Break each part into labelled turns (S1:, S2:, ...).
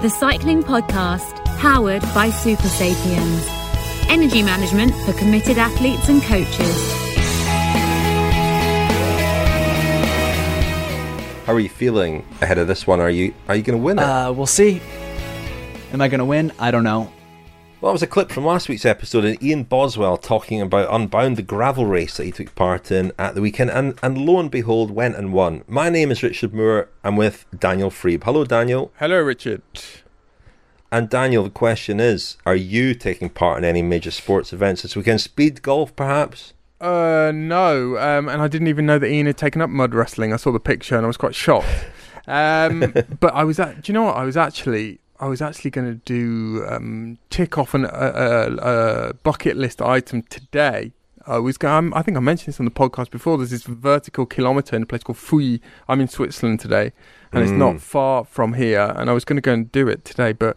S1: the cycling podcast powered by Supersapiens. Energy management for committed athletes and coaches.
S2: How are you feeling ahead of this one? Are you are you going to win it?
S3: Uh, we'll see. Am I going to win? I don't know.
S2: Well, that was a clip from last week's episode of Ian Boswell talking about Unbound, the gravel race that he took part in at the weekend, and, and lo and behold, went and won. My name is Richard Moore. I'm with Daniel Friebe. Hello, Daniel.
S4: Hello, Richard.
S2: And Daniel, the question is Are you taking part in any major sports events this weekend? Speed golf, perhaps?
S4: Uh, no. Um, and I didn't even know that Ian had taken up mud wrestling. I saw the picture and I was quite shocked. Um, but I was at, do you know what? I was actually I was actually going to do um, tick off an, a, a, a, bucket list item today. I was going. I think I mentioned this on the podcast before. There's this vertical kilometre in a place called Fully. I'm in Switzerland today, and mm. it's not far from here. And I was going to go and do it today, but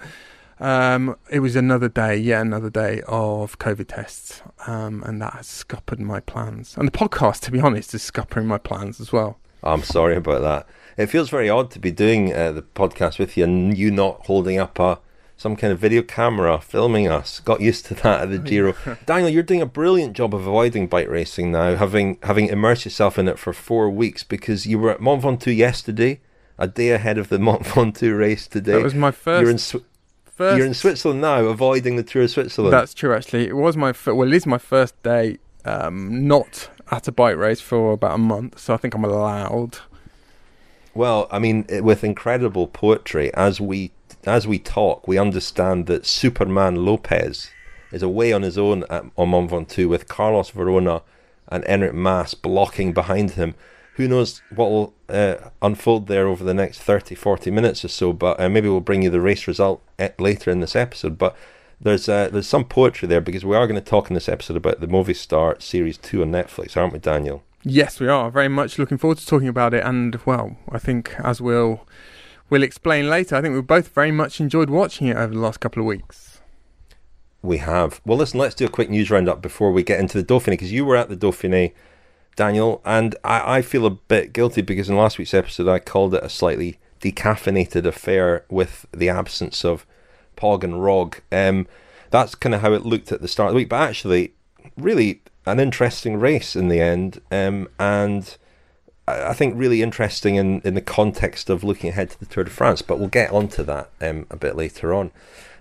S4: um, it was another day, yet another day of COVID tests, um, and that has scuppered my plans. And the podcast, to be honest, is scuppering my plans as well.
S2: I'm sorry about that it feels very odd to be doing uh, the podcast with you and you not holding up a some kind of video camera filming us. Got used to that at the Giro. Daniel, you're doing a brilliant job of avoiding bike racing now, having having immersed yourself in it for four weeks because you were at Mont Ventoux yesterday, a day ahead of the Mont Ventoux race today.
S4: That was my first.
S2: You're in, Sw- first... You're in Switzerland now, avoiding the Tour of Switzerland.
S4: That's true. Actually, it was my fir- well, it is my first day um, not at a bike race for about a month, so I think I'm allowed
S2: well, I mean, with incredible poetry, as we as we talk, we understand that Superman Lopez is away on his own at, on Mont Ventoux with Carlos Verona and Enric Mas blocking behind him. Who knows what will uh, unfold there over the next 30, 40 minutes or so, but uh, maybe we'll bring you the race result uh, later in this episode. But there's uh, there's some poetry there because we are going to talk in this episode about the Movistar Series 2 on Netflix, aren't we, Daniel?
S4: Yes, we are very much looking forward to talking about it. And well, I think as we'll we'll explain later, I think we've both very much enjoyed watching it over the last couple of weeks.
S2: We have. Well, listen, let's do a quick news roundup before we get into the Dauphiné because you were at the Dauphiné, Daniel, and I, I feel a bit guilty because in last week's episode I called it a slightly decaffeinated affair with the absence of Pog and Rog. Um, that's kind of how it looked at the start of the week, but actually, really an interesting race in the end, um, and I think really interesting in, in the context of looking ahead to the Tour de France. But we'll get onto that um, a bit later on.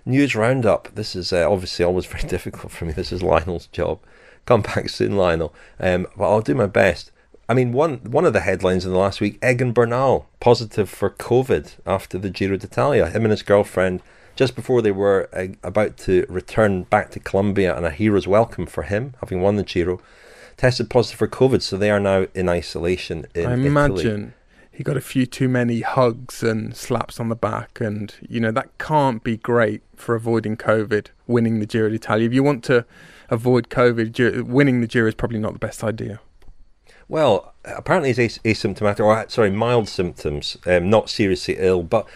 S2: News roundup. This is uh, obviously always very difficult for me. This is Lionel's job. Come back soon, Lionel. Um, but I'll do my best. I mean, one one of the headlines in the last week: Egan Bernal positive for COVID after the Giro d'Italia. Him and his girlfriend just before they were uh, about to return back to Colombia and a hero's welcome for him, having won the Giro, tested positive for COVID, so they are now in isolation in I
S4: imagine he got a few too many hugs and slaps on the back, and you know that can't be great for avoiding COVID. Winning the Giro d'Italia, if you want to avoid COVID, winning the Giro is probably not the best idea.
S2: Well, apparently he's asymptomatic, or sorry, mild symptoms, um, not seriously ill, but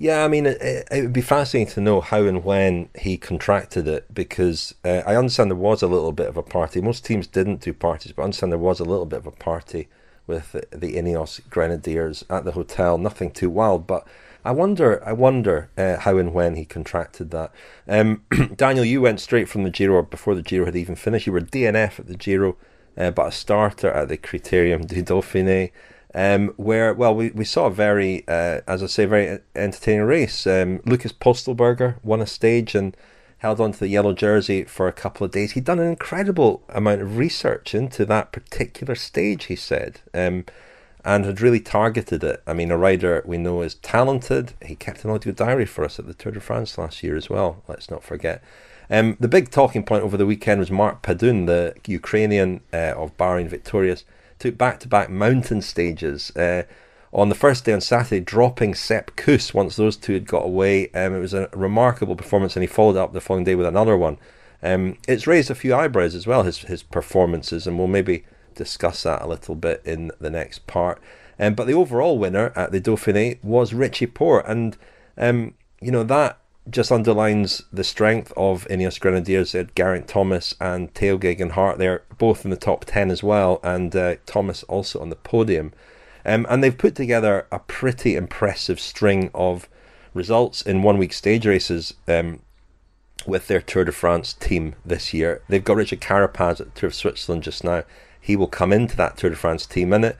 S2: yeah, I mean, it, it, would be fascinating to know how and when he contracted it because uh, I understand there was a little bit of a party. Most teams didn't do parties, but I understand there was a little bit of a party with the, the Ineos Grenadiers at the hotel. Nothing too wild, but I wonder, I wonder uh, how and when he contracted that. Um, Daniel, you went straight from the Giro before the Giro had even finished. You were DNF at the Giro, uh, but a starter at the Criterium du Dauphiné um, where well we, we saw a very uh, as I say very entertaining race. Um, Lukas Pöstlberger won a stage and held on to the yellow jersey for a couple of days. He'd done an incredible amount of research into that particular stage. He said. Um, and had really targeted it. I mean, a rider we know is talented. He kept an audio diary for us at the Tour de France last year as well. Let's not forget. Um, the big talking point over the weekend was Mark Padun, the Ukrainian uh, of Bahrain Victorious to back to back mountain stages. Uh, on the first day on Saturday, dropping Sepp Kuss once those two had got away. Um, it was a remarkable performance, and he followed up the following day with another one. Um, it's raised a few eyebrows as well, his, his performances, and we'll maybe discuss that a little bit in the next part. Um, but the overall winner at the Dauphiné was Richie Porte, and um, you know that just underlines the strength of Ineos Grenadiers. They had Geraint Thomas and Tao Geoghegan Hart there, both in the top 10 as well, and uh, Thomas also on the podium. Um, and they've put together a pretty impressive string of results in one week stage races um, with their Tour de France team this year. They've got Richard Carapaz at Tour of Switzerland just now. He will come into that Tour de France team, and it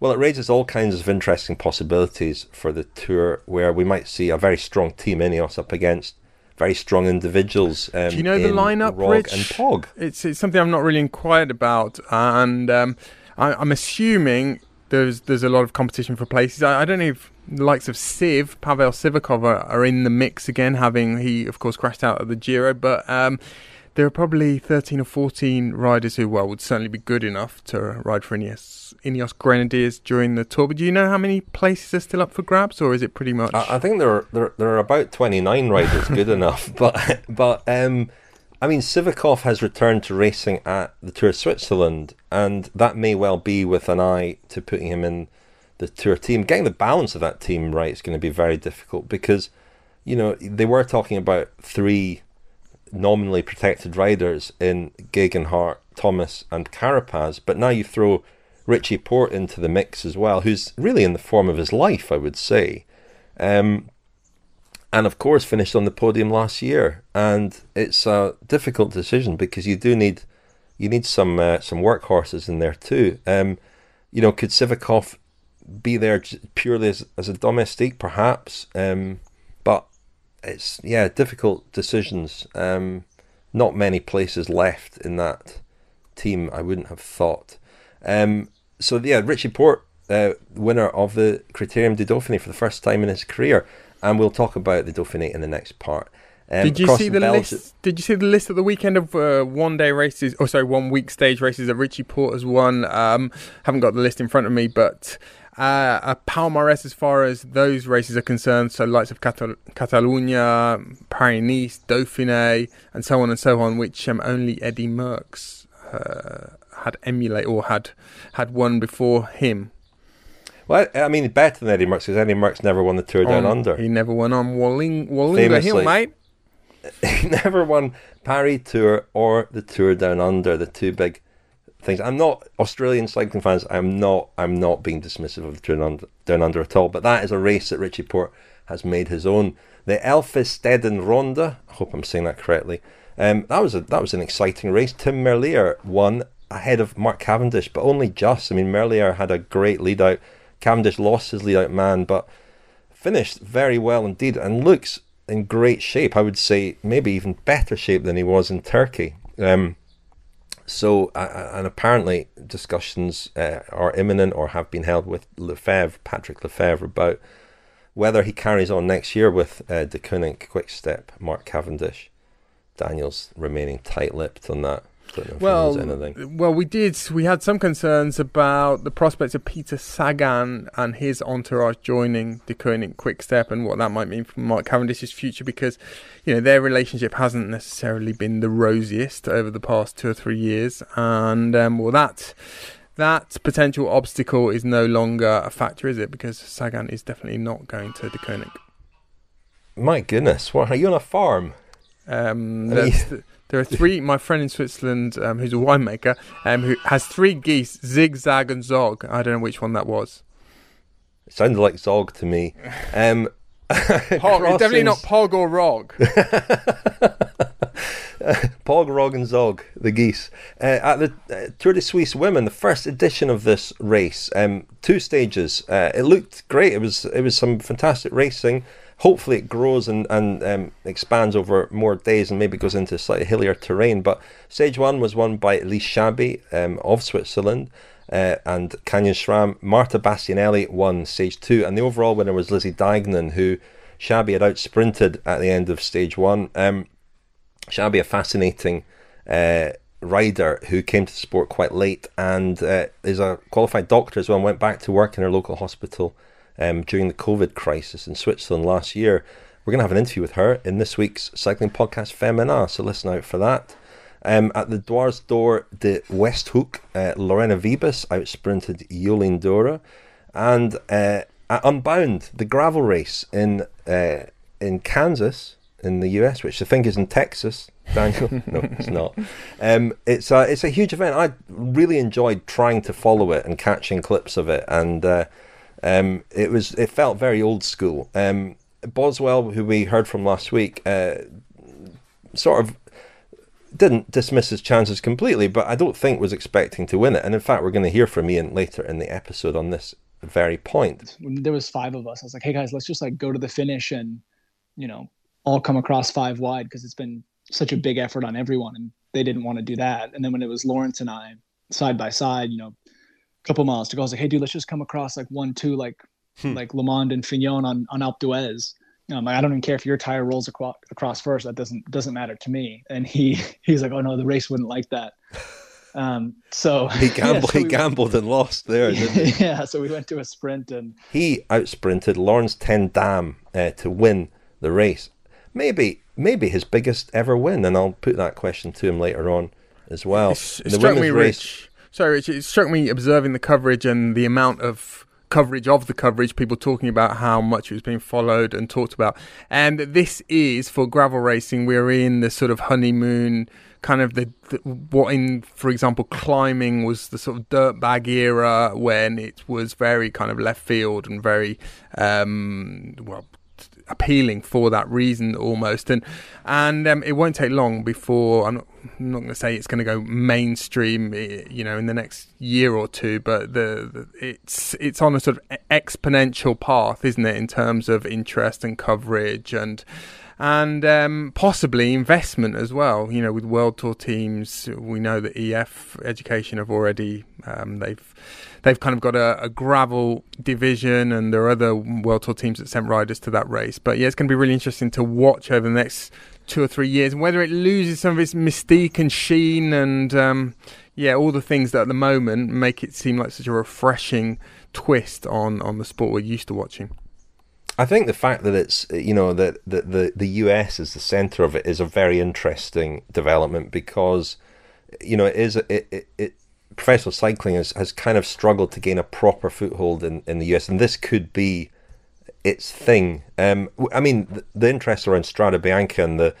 S2: well, it raises all kinds of interesting possibilities for the tour, where we might see a very strong team Ineos up against very strong individuals. Um,
S4: Do you know the lineup,
S2: Rog
S4: Rich?
S2: and Pog?
S4: It's it's something I'm not really inquired about, and um, I, I'm assuming there's there's a lot of competition for places. I, I don't know if the likes of Siv, Pavel Sivakov are, are in the mix again, having he of course crashed out at the Giro, but. Um, there are probably 13 or 14 riders who, well, would certainly be good enough to ride for Ineos, Ineos Grenadiers during the tour. But do you know how many places are still up for grabs, or is it pretty much?
S2: I, I think there are, there, there are about 29 riders good enough. But, but um, I mean, Sivakov has returned to racing at the Tour of Switzerland, and that may well be with an eye to putting him in the Tour team. Getting the balance of that team right is going to be very difficult because, you know, they were talking about three nominally protected riders in Geoghegan Hart, Thomas, and Carapaz, but now you throw Richie Porte into the mix as well, who's really in the form of his life, I would say. Um, and of course, finished on the podium last year. And it's a difficult decision because you do need you need some uh, some workhorses in there too. Um, you know, could Sivakov be there purely as, as a domestique, perhaps? Um, it's yeah, difficult decisions. Um, not many places left in that team. I wouldn't have thought. Um, so yeah, Richie Porte, uh, winner of the Critérium du Dauphiné for the first time in his career, and we'll talk about the Dauphiné in the next part.
S4: Um, did you see the list? Did you see the list at the weekend of uh, one-day races? Or sorry, one-week stage races that Richie Porte has won. Um, haven't got the list in front of me, but uh, a palmarès as far as those races are concerned. So, lights of Catal- Catalonia, Paris Nice, Dauphiné, and so on and so on, which um, only Eddy Merckx uh, had emulate or had had won before him.
S2: Well, I mean, better than Eddy Merckx because Eddy Merckx never won the Tour Down Under.
S4: He never won on Walling- Willunga Hill, mate.
S2: He never won Paris Tour or the Tour Down Under, the two big things. I'm not Australian cycling fans. I'm not. I'm not being dismissive of Down Under, Down Under at all. But that is a race that Richie Porte has made his own. The Elfsteden Ronde. I hope I'm saying that correctly. Um, that was a that was an exciting race. Tim Merlier won ahead of Mark Cavendish, but only just. I mean, Merlier had a great lead out. Cavendish lost his lead out man, but finished very well indeed and looks in great shape. I would say maybe even better shape than he was in Turkey. Um, so, uh, and apparently discussions uh, are imminent or have been held with Lefevere, Patrick Lefevere, about whether he carries on next year with uh, Deceuninck, Quickstep, Mark Cavendish. Daniel's remaining tight-lipped on that
S4: well, well, we did. We had some concerns about the prospects of Peter Sagan and his entourage joining Deceuninck Quickstep and what that might mean for Mark Cavendish's future, because you know their relationship hasn't necessarily been the rosiest over the past two or three years, and um, well, that that potential obstacle is no longer a factor, is it? Because Sagan is definitely not going to Deceuninck.
S2: My goodness, what are you on a farm?
S4: Um, there are three. My friend in Switzerland, um, who's a winemaker, um, who has three geese, Zigzag and Zog. I don't know which one that was.
S2: It sounded like Zog to me. Um,
S4: Pog, definitely not Pog or Rog.
S2: Pog, Rog, and Zog, the geese. Uh, at the uh, Tour de Suisse Women, the first edition of this race, um, two stages. Uh, it looked great. It was it was some fantastic racing hopefully it grows and, and um, expands over more days and maybe goes into slightly hillier terrain. But stage one was won by Elise Chabbey um, of Switzerland. Uh, and Canyon SRAM, Marta Bastianelli won stage two, and the overall winner was Lizzie Deignan, who Chabbey had outsprinted at the end of stage one. Um, Chabbey, a fascinating uh, rider who came to the sport quite late and uh, is a qualified doctor as well, and went back to work in her local hospital um, during the COVID crisis in Switzerland last year. We're going to have an interview with her in this week's cycling podcast Femina, so listen out for that. Um, at the Dwars Door de Westhoek, uh, Lorena Wiebes outsprinted Jolien D'hoore. And uh, at Unbound, the gravel race in uh, in Kansas, in the US, which I think is in Texas. Daniel, no, it's not. Um, it's a it's a huge event. I really enjoyed trying to follow it and catching clips of it, and uh, um, it was it felt very old school. Um, Boswell, who we heard from last week, uh, sort of didn't dismiss his chances completely, but I don't think was expecting to win it. And in fact, we're going to hear from Ian later in the episode on this very point.
S5: When there was five of us, I was like, "Hey guys, let's just like go to the finish and you know all come across five wide because it's been such a big effort on everyone." And they didn't want to do that. And then when it was Laurens and I side by side, you know, couple miles to go, I was like, "Hey, dude, let's just come across like one, two, like hmm. like LeMond and Fignon on on Alpe d'Huez." Um, I don't even care if your tire rolls across, across first. That doesn't doesn't matter to me. And he he's like, oh no, the race wouldn't like that. Um, so
S2: he gambled. Yeah, so he we, gambled and lost there.
S5: yeah. So we went to a sprint and
S2: he outsprinted Laurens ten Dam uh, to win the race. Maybe maybe his biggest ever win, and I'll put that question to him later on as well.
S4: It, it struck me, race, Rich. Sorry, Rich. It struck me observing the coverage and the amount of coverage of the coverage, people talking about how much it was being followed and talked about. And this is for gravel racing, we're in the sort of honeymoon kind of the, the, what in for example climbing was the sort of dirt bag era when it was very kind of left field and very um, well appealing for that reason almost and and um, it won't take long before I'm not, I'm not going to say it's going to go mainstream eh, you know in the next year or two but the, the, it's it's on a sort of exponential path isn't it in terms of interest and coverage and and um, possibly investment as well. You know, with World Tour teams, we know that EF Education have already um, they've they've kind of got a, a, gravel division, and there are other World Tour teams that sent riders to that race. But yeah, it's going to be really interesting to watch over the next two or three years, and whether it loses some of its mystique and sheen, and um, yeah, all the things that at the moment make it seem like such a refreshing twist on on the sport we're used to watching.
S2: I think the fact that it's you know that the, the the US is the center of it is a very interesting development because you know it is it, it, it professional cycling has, has kind of struggled to gain a proper foothold in, in the US, and this could be its thing. Um, I mean, the, the interest around Strade Bianche and the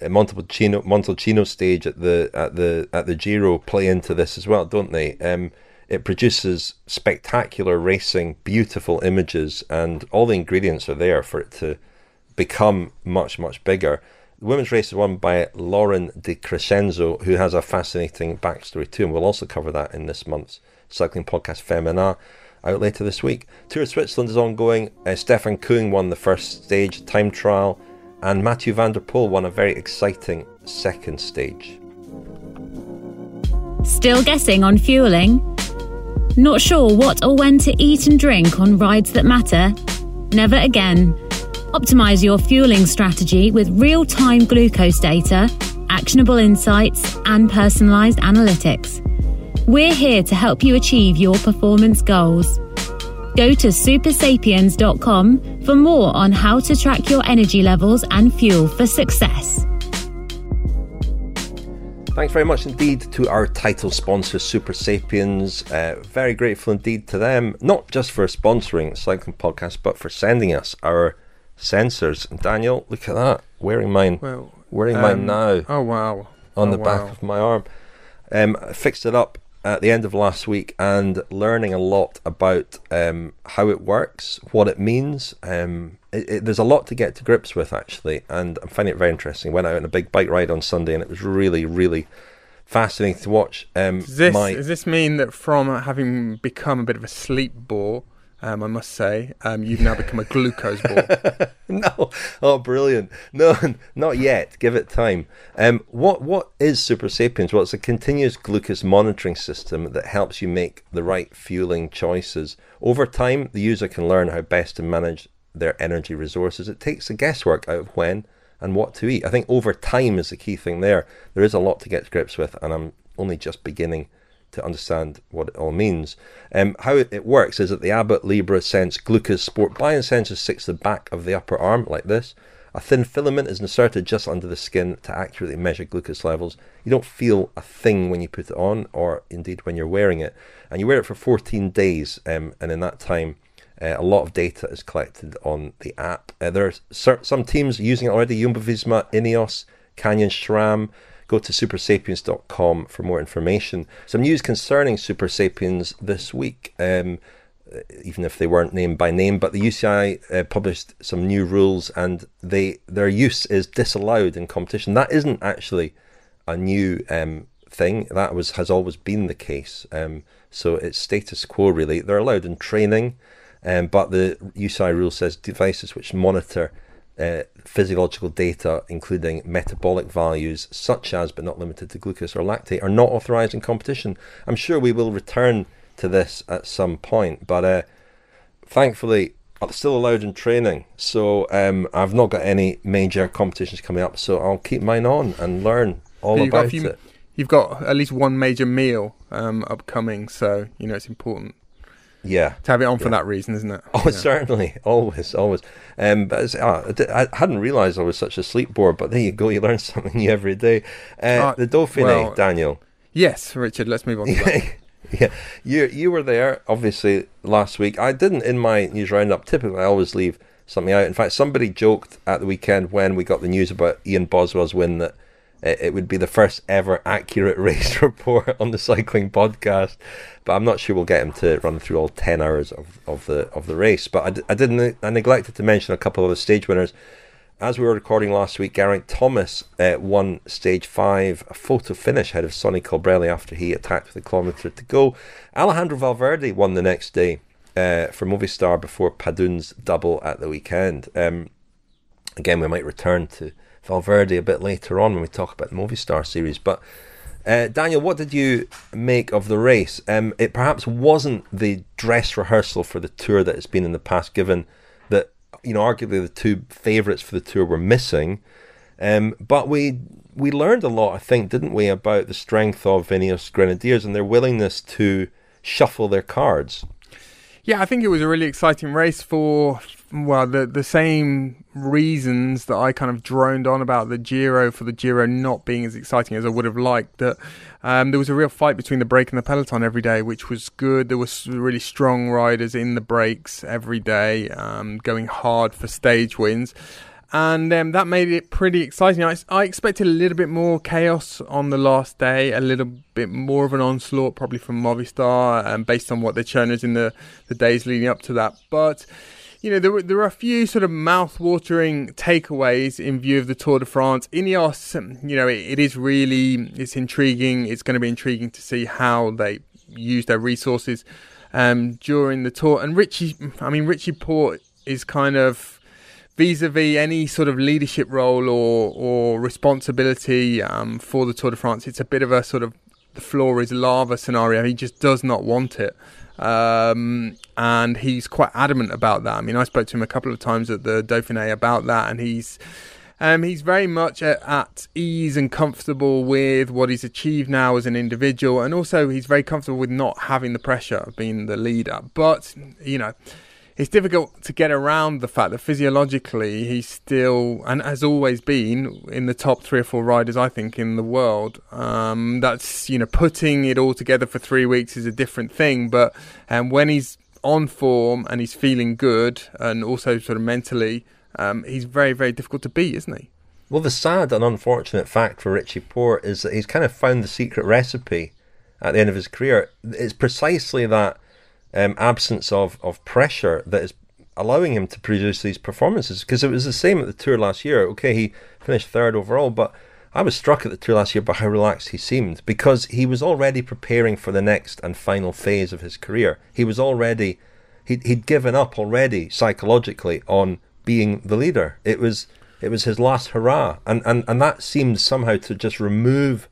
S2: uh, Montalcino Montalcino stage at the at the at the Giro play into this as well, don't they? Um, it produces spectacular racing, beautiful images, and all the ingredients are there for it to become much much bigger. The women's race is won by Lauren De Crescenzo, who has a fascinating backstory too, and we'll also cover that in this month's cycling podcast Femina out later this week. Tour of Switzerland is ongoing. Uh, Stefan Küng won the first stage time trial, and Mathieu van der Poel won a very exciting second stage.
S1: Still guessing on fueling? Not sure what or when to eat and drink on rides that matter? Never again. Optimize your fueling strategy with real time glucose data, actionable insights, and personalized analytics. We're here to help you achieve your performance goals. Go to supersapiens.com for more on how to track your energy levels and fuel for success.
S2: Thanks very much indeed to our title sponsor, Supersapiens. Uh, very grateful indeed to them, not just for sponsoring Cycling Podcast, but for sending us our sensors. Daniel, look at that. Wearing mine. Well, wearing um, mine now.
S4: Oh wow!
S2: On
S4: oh,
S2: the back of my arm. Um, fixed it up at the end of last week and learning a lot about um, how it works, what it means. Um, it, it, there's a lot to get to grips with actually, and I'm finding it very interesting. Went out on a big bike ride on Sunday, and it was really, really fascinating to watch. Um,
S4: does this my... does this mean that from having become a bit of a sleep bore? Um, I must say, um, you've now become a glucose ball.
S2: no, oh, brilliant! No, not yet. Give it time. Um, what what is Supersapiens? Well, it's a continuous glucose monitoring system that helps you make the right fueling choices. Over time, the user can learn how best to manage their energy resources. It takes the guesswork out of when and what to eat. I think over time is the key thing there. There is a lot to get to grips with, and I'm only just beginning to understand what it all means. Um, how it, works is that the Abbott Libre Sense Glucose Sport Biosensor sits the back of the upper arm like this. A thin filament is inserted just under the skin to accurately measure glucose levels. You don't feel a thing when you put it on, or indeed when you're wearing it. And you wear it for 14 days, um, and in that time, uh, a lot of data is collected on the app. Uh, there are some teams using it already Jumbo Visma, Ineos, Canyon SRAM. Go to supersapiens.com for more information. Some news concerning Supersapiens this week. Um, even if they weren't named by name. But the UCI uh, published some new rules, and they their use is disallowed in competition. That isn't actually a new um, thing. That was has always been the case. Um, so it's status quo really. They're allowed in training, um, but the UCI rule says devices which monitor uh, physiological data, including metabolic values, such as but not limited to glucose or lactate, are not authorized in competition. I'm sure we will return to this at some point, but uh, thankfully, I'm still allowed in training. So um, I've not got any major competitions coming up, so I'll keep mine on and learn all
S4: You've
S2: about
S4: few-
S2: it.
S4: You've got at least one major meal um, upcoming, so you know it's important
S2: Yeah.
S4: to have it on for that reason, isn't it?
S2: Oh,
S4: Yeah.
S2: certainly, always, always. Um, but ah, I I hadn't realised I was such a sleep bore. But there you go, you learn something new every day. Uh,
S4: Uh,
S2: the Dauphiné,
S4: well,
S2: Daniel.
S4: Yes, Richard. Let's move on. To
S2: yeah, you you were there obviously last week. I didn't in my news roundup. Typically, I always leave something out. In fact, somebody joked at the weekend when we got the news about Ian Boswell's win that it, would be the first ever accurate race report on the cycling podcast. But I'm not sure we'll get him to run through all ten hours of, of the of the race. But I, I didn't. I neglected to mention a couple of the stage winners. As we were recording last week, Geraint Thomas uh, won stage five, a photo finish ahead of Sonny Colbrelli after he attacked with a kilometre to go. Alejandro Valverde won the next day uh, for Movistar before Padun's double at the weekend. Um, again, we might return to Valverde a bit later on when we talk about the Movistar series. But uh, Daniel, what did you make of the race? Um, it perhaps wasn't the dress rehearsal for the tour that it's been in the past, given that you know arguably the two favourites for the tour were missing. Um, but we we learned a lot, I think, didn't we, about the strength of Ineos Grenadiers and their willingness to shuffle their cards.
S4: Yeah, I think it was a really exciting race for well the the same reasons that I kind of droned on about the Giro for the Giro not being as exciting as I would have liked. That um, there was a real fight between the break and the peloton every day, which was good. There was really strong riders in the breaks every day, um, going hard for stage wins. And um, that made it pretty exciting. I, I expected a little bit more chaos on the last day, a little bit more of an onslaught, probably from Movistar, um, based on what shown us in the, the days leading up to that. But you know, there were, there were a few sort of mouth-watering takeaways in view of the Tour de France. Ineos, um, you know, it, it is really it's intriguing. It's going to be intriguing to see how they use their resources um, during the tour. And Richie, I mean, Richie Porte is kind of vis-a-vis any sort of leadership role or or responsibility um, for the Tour de France. It's a bit of a sort of the floor is lava scenario. He just does not want it. Um, and he's quite adamant about that. I mean, I spoke to him a couple of times at the Dauphiné about that, and he's um, he's very much at, at ease and comfortable with what he's achieved now as an individual, and also he's very comfortable with not having the pressure of being the leader. But you know, it's difficult to get around the fact that physiologically he's still and has always been in the top three or four riders I think in the world. Um, that's you know putting it all together for three weeks is a different thing, but um, when he's on form and he's feeling good and also sort of mentally, um, he's very very difficult to beat, isn't he?
S2: Well, the sad and unfortunate fact for Richie Porte is that he's kind of found the secret recipe at the end of his career. It's precisely that um, absence of, of pressure that is allowing him to produce these performances. Because it was the same at the Tour last year. Okay, he finished third overall, but I was struck at the Tour last year by how relaxed he seemed because he was already preparing for the next and final phase of his career. He was already, he'd, he'd given up already psychologically on being the leader. It was it was his last hurrah, and and and that seemed somehow to just remove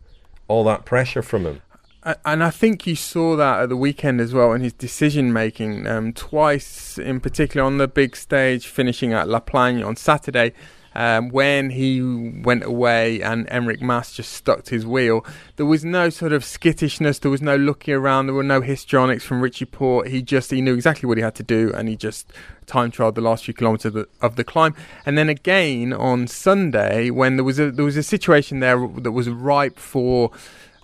S2: all that pressure from him.
S4: And I think you saw that at the weekend as well in his decision making. Um, twice, in particular, on the big stage, finishing at La Plagne on Saturday, um, when he went away and Enric Mas just stuck to his wheel. There was no sort of skittishness. There was no looking around. There were no histrionics from Richie Porte. He just he knew exactly what he had to do, and he just time trialed the last few kilometres of the, of the climb. And then again on Sunday, when there was a there was a situation there that was ripe for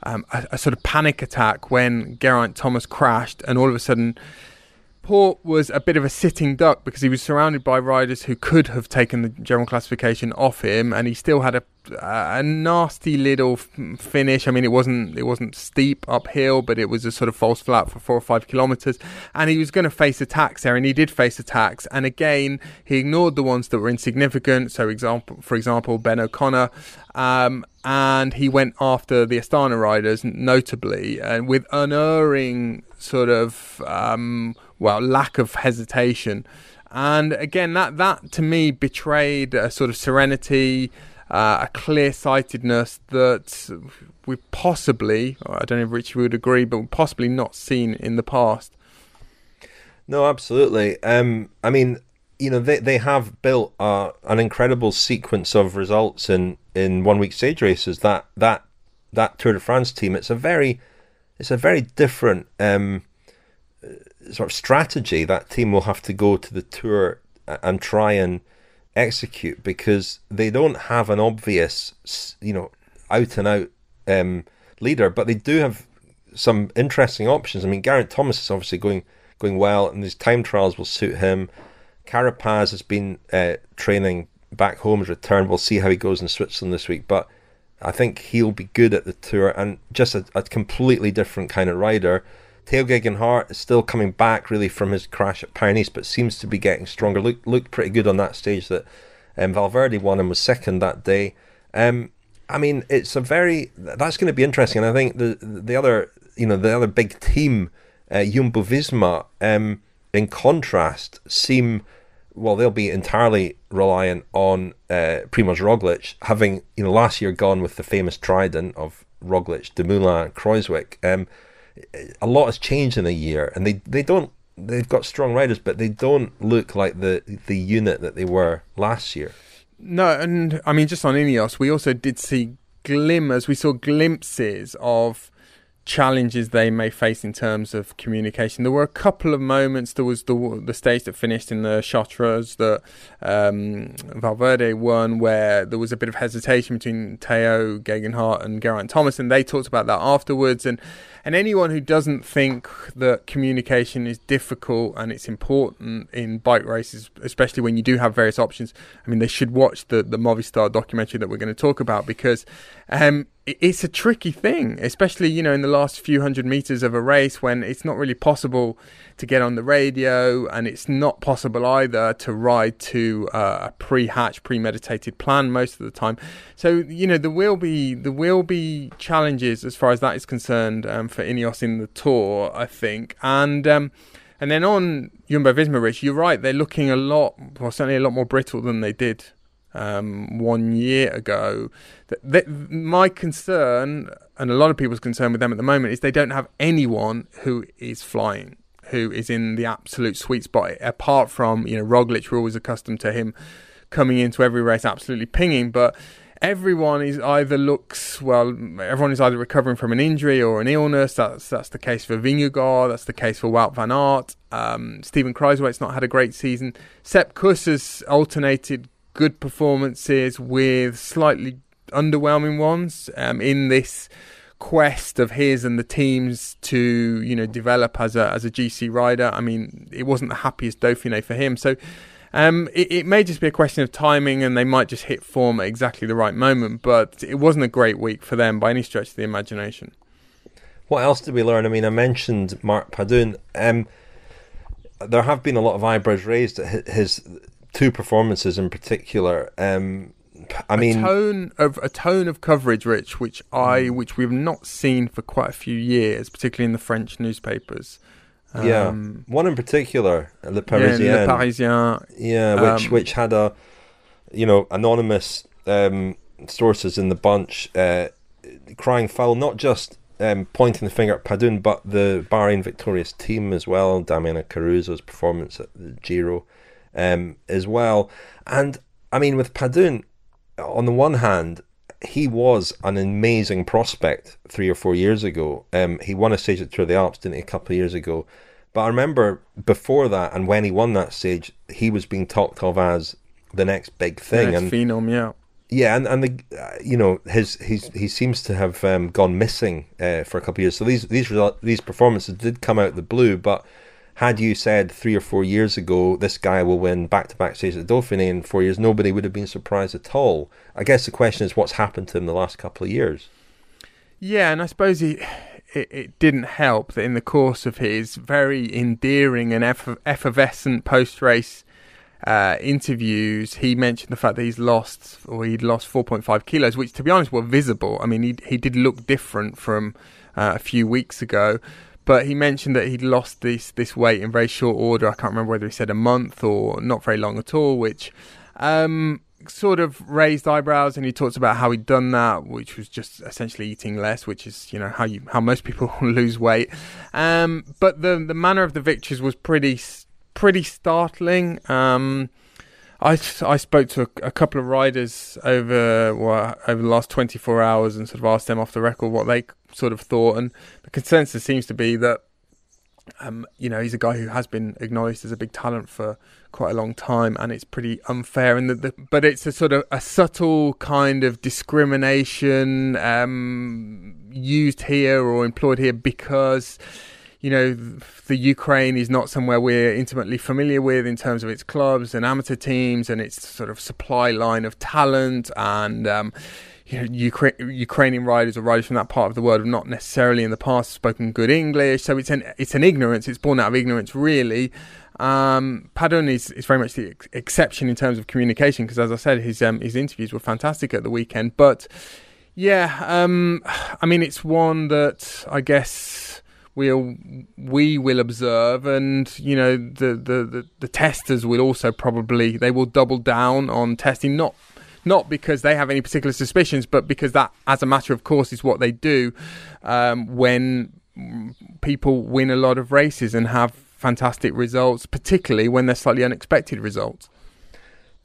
S4: um, a, a sort of panic attack when Geraint Thomas crashed, and all of a sudden Laporte was a bit of a sitting duck because he was surrounded by riders who could have taken the general classification off him, and he still had a a nasty little finish. I mean, it wasn't it wasn't steep uphill, but it was a sort of false flat for four or five kilometers, and he was going to face attacks there, and he did face attacks. And again, he ignored the ones that were insignificant. So, example for example, Ben O'Connor. Um, and he went after the Astana riders, notably, and with unerring sort of um, well lack of hesitation. And again, that that to me betrayed a sort of serenity, uh, a clear sightedness that we possibly, I don't know if Richie would agree, but possibly not seen in the past.
S2: No, absolutely. Um, I mean, you know, they, they have built uh, an incredible sequence of results in, in one week stage races. That that that Tour de France team, it's a very it's a very different um, sort of strategy that team will have to go to the tour and try and execute because they don't have an obvious, you know, out and out um, leader, but they do have some interesting options. I mean, Geraint Thomas is obviously going going well, and these time trials will suit him. Carapaz has been uh, training back home, has returned. We'll see how he goes in Switzerland this week, but I think he'll be good at the tour and just a, a completely different kind of rider. Tao Geoghegan Hart is still coming back really from his crash at Paris, but seems to be getting stronger. Look, looked pretty good on that stage that um, Valverde won and was second that day. Um, I mean, it's a very that's going to be interesting. And I think the the other you know the other big team, uh, Jumbo Visma, um, in contrast, seem well they'll be entirely reliant on uh, Primoz Roglic, having you know last year gone with the famous trident of Roglic, Dumoulin, Kruijswijk. Um, a lot has changed in a year, and they, they don't they've got strong riders, but they don't look like the the unit that they were last year.
S4: No, and I mean just on Ineos, we also did see glimmers. We saw glimpses of challenges they may face in terms of communication. There were a couple of moments. There was the the stage that finished in the Chartreuse that um, Valverde won, where there was a bit of hesitation between Tao Geoghegan Hart and Geraint Thomas, and they talked about that afterwards. And and anyone who doesn't think that communication is difficult and it's important in bike races, especially when you do have various options, I mean, they should watch the the Movistar documentary that we're going to talk about because. Um, it's a tricky thing, especially you know in the last few hundred meters of a race when it's not really possible to get on the radio, and it's not possible either to ride to uh, a pre-hatched, premeditated plan most of the time. So you know there will be there will be challenges as far as that is concerned um, for Ineos in the Tour, I think, and. Um, and then on Jumbo Visma, Rich, you're right. They're looking a lot, well, certainly a lot more brittle than they did um, one year ago. That, my concern, and a lot of people's concern with them at the moment, is they don't have anyone who is flying, who is in the absolute sweet spot. Apart from you know Roglic, we're always accustomed to him coming into every race absolutely pinging, but everyone is either looks well. Everyone is either recovering from an injury or an illness. That's that's the case for Vingegaard. That's the case for Wout van Aert. Um, Steven Kruijswijk's not had a great season. Sepp Kuss has alternated good performances with slightly underwhelming ones um, in this quest of his and the teams to you know develop as a as a GC rider. I mean, it wasn't the happiest Dauphiné for him, so. Um, it, it, may just be a question of timing, and they might just hit form at exactly the right moment. But it wasn't a great week for them by any stretch of the imagination.
S2: What else did we learn? I mean, I mentioned Mark Padun. Um, there have been a lot of eyebrows raised at his two performances in particular. Um, I
S4: a
S2: mean,
S4: tone of a tone of coverage, Rich, which I mm. which we've not seen for quite a few years, particularly in the French newspapers.
S2: Um, yeah, one in particular, Le Parisien. Yeah,
S4: Le Parisien.
S2: Yeah, which um, which had a, you know, anonymous um, sources in the bunch uh, crying foul, not just um, pointing the finger at Padun, but the Bahrain victorious team as well. Damiano Caruso's performance at the Giro um, as well. And I mean, with Padun, on the one hand, he was an amazing prospect three or four years ago. Um, he won a stage at Tour of the Alps, didn't he, a couple of years ago? But I remember before that, and when he won that stage, he was being talked of as the next big thing.
S4: Next
S2: and
S4: phenom, yeah.
S2: Yeah, and and the uh, you know his he's he seems to have um, gone missing uh, for a couple of years. So these these these performances did come out the blue, but had you said three or four years ago this guy will win back-to-back stages at Dauphiné in four years, nobody would have been surprised at all. I guess the question is what's happened to him the last couple of years.
S4: Yeah, and I suppose he, it, it didn't help that in the course of his very endearing and effervescent post-race uh, interviews, he mentioned the fact that he's lost or he'd lost 4.5 kilos, which, to be honest, were visible. I mean, he he did look different from uh, a few weeks ago, but he mentioned that he'd lost this this weight in very short order. I can't remember whether he said a month or not very long at all, which. Um, sort of raised eyebrows and he talks about how he'd done that which was just essentially eating less which is you know how you how most people lose weight um, but the the manner of the victories was pretty pretty startling. Um, I, I spoke to a, a, couple of riders over well, over the last 24 hours and sort of asked them off the record what they sort of thought, and the consensus seems to be that um, you know he's a guy who has been acknowledged as a big talent for quite a long time, and it's pretty unfair. And the, the but it's a sort of a subtle kind of discrimination um, used here or employed here because you know, the Ukraine is not somewhere we're intimately familiar with in terms of its clubs and amateur teams and its sort of supply line of talent and. Um, you know, Ukra- Ukrainian riders or riders from that part of the world have not necessarily in the past spoken good English, so it's an it's an ignorance. It's born out of ignorance, really. Um, Padun is, is very much the ex- exception in terms of communication because, as I said, his um, his interviews were fantastic at the weekend. But yeah, um, I mean, it's one that I guess we'll we will observe and you know the, the, the, the, testers will also probably they will double down on testing not not because they have any particular suspicions but because that as a matter of course is what they do um, when people win a lot of races and have fantastic results particularly when they're slightly unexpected results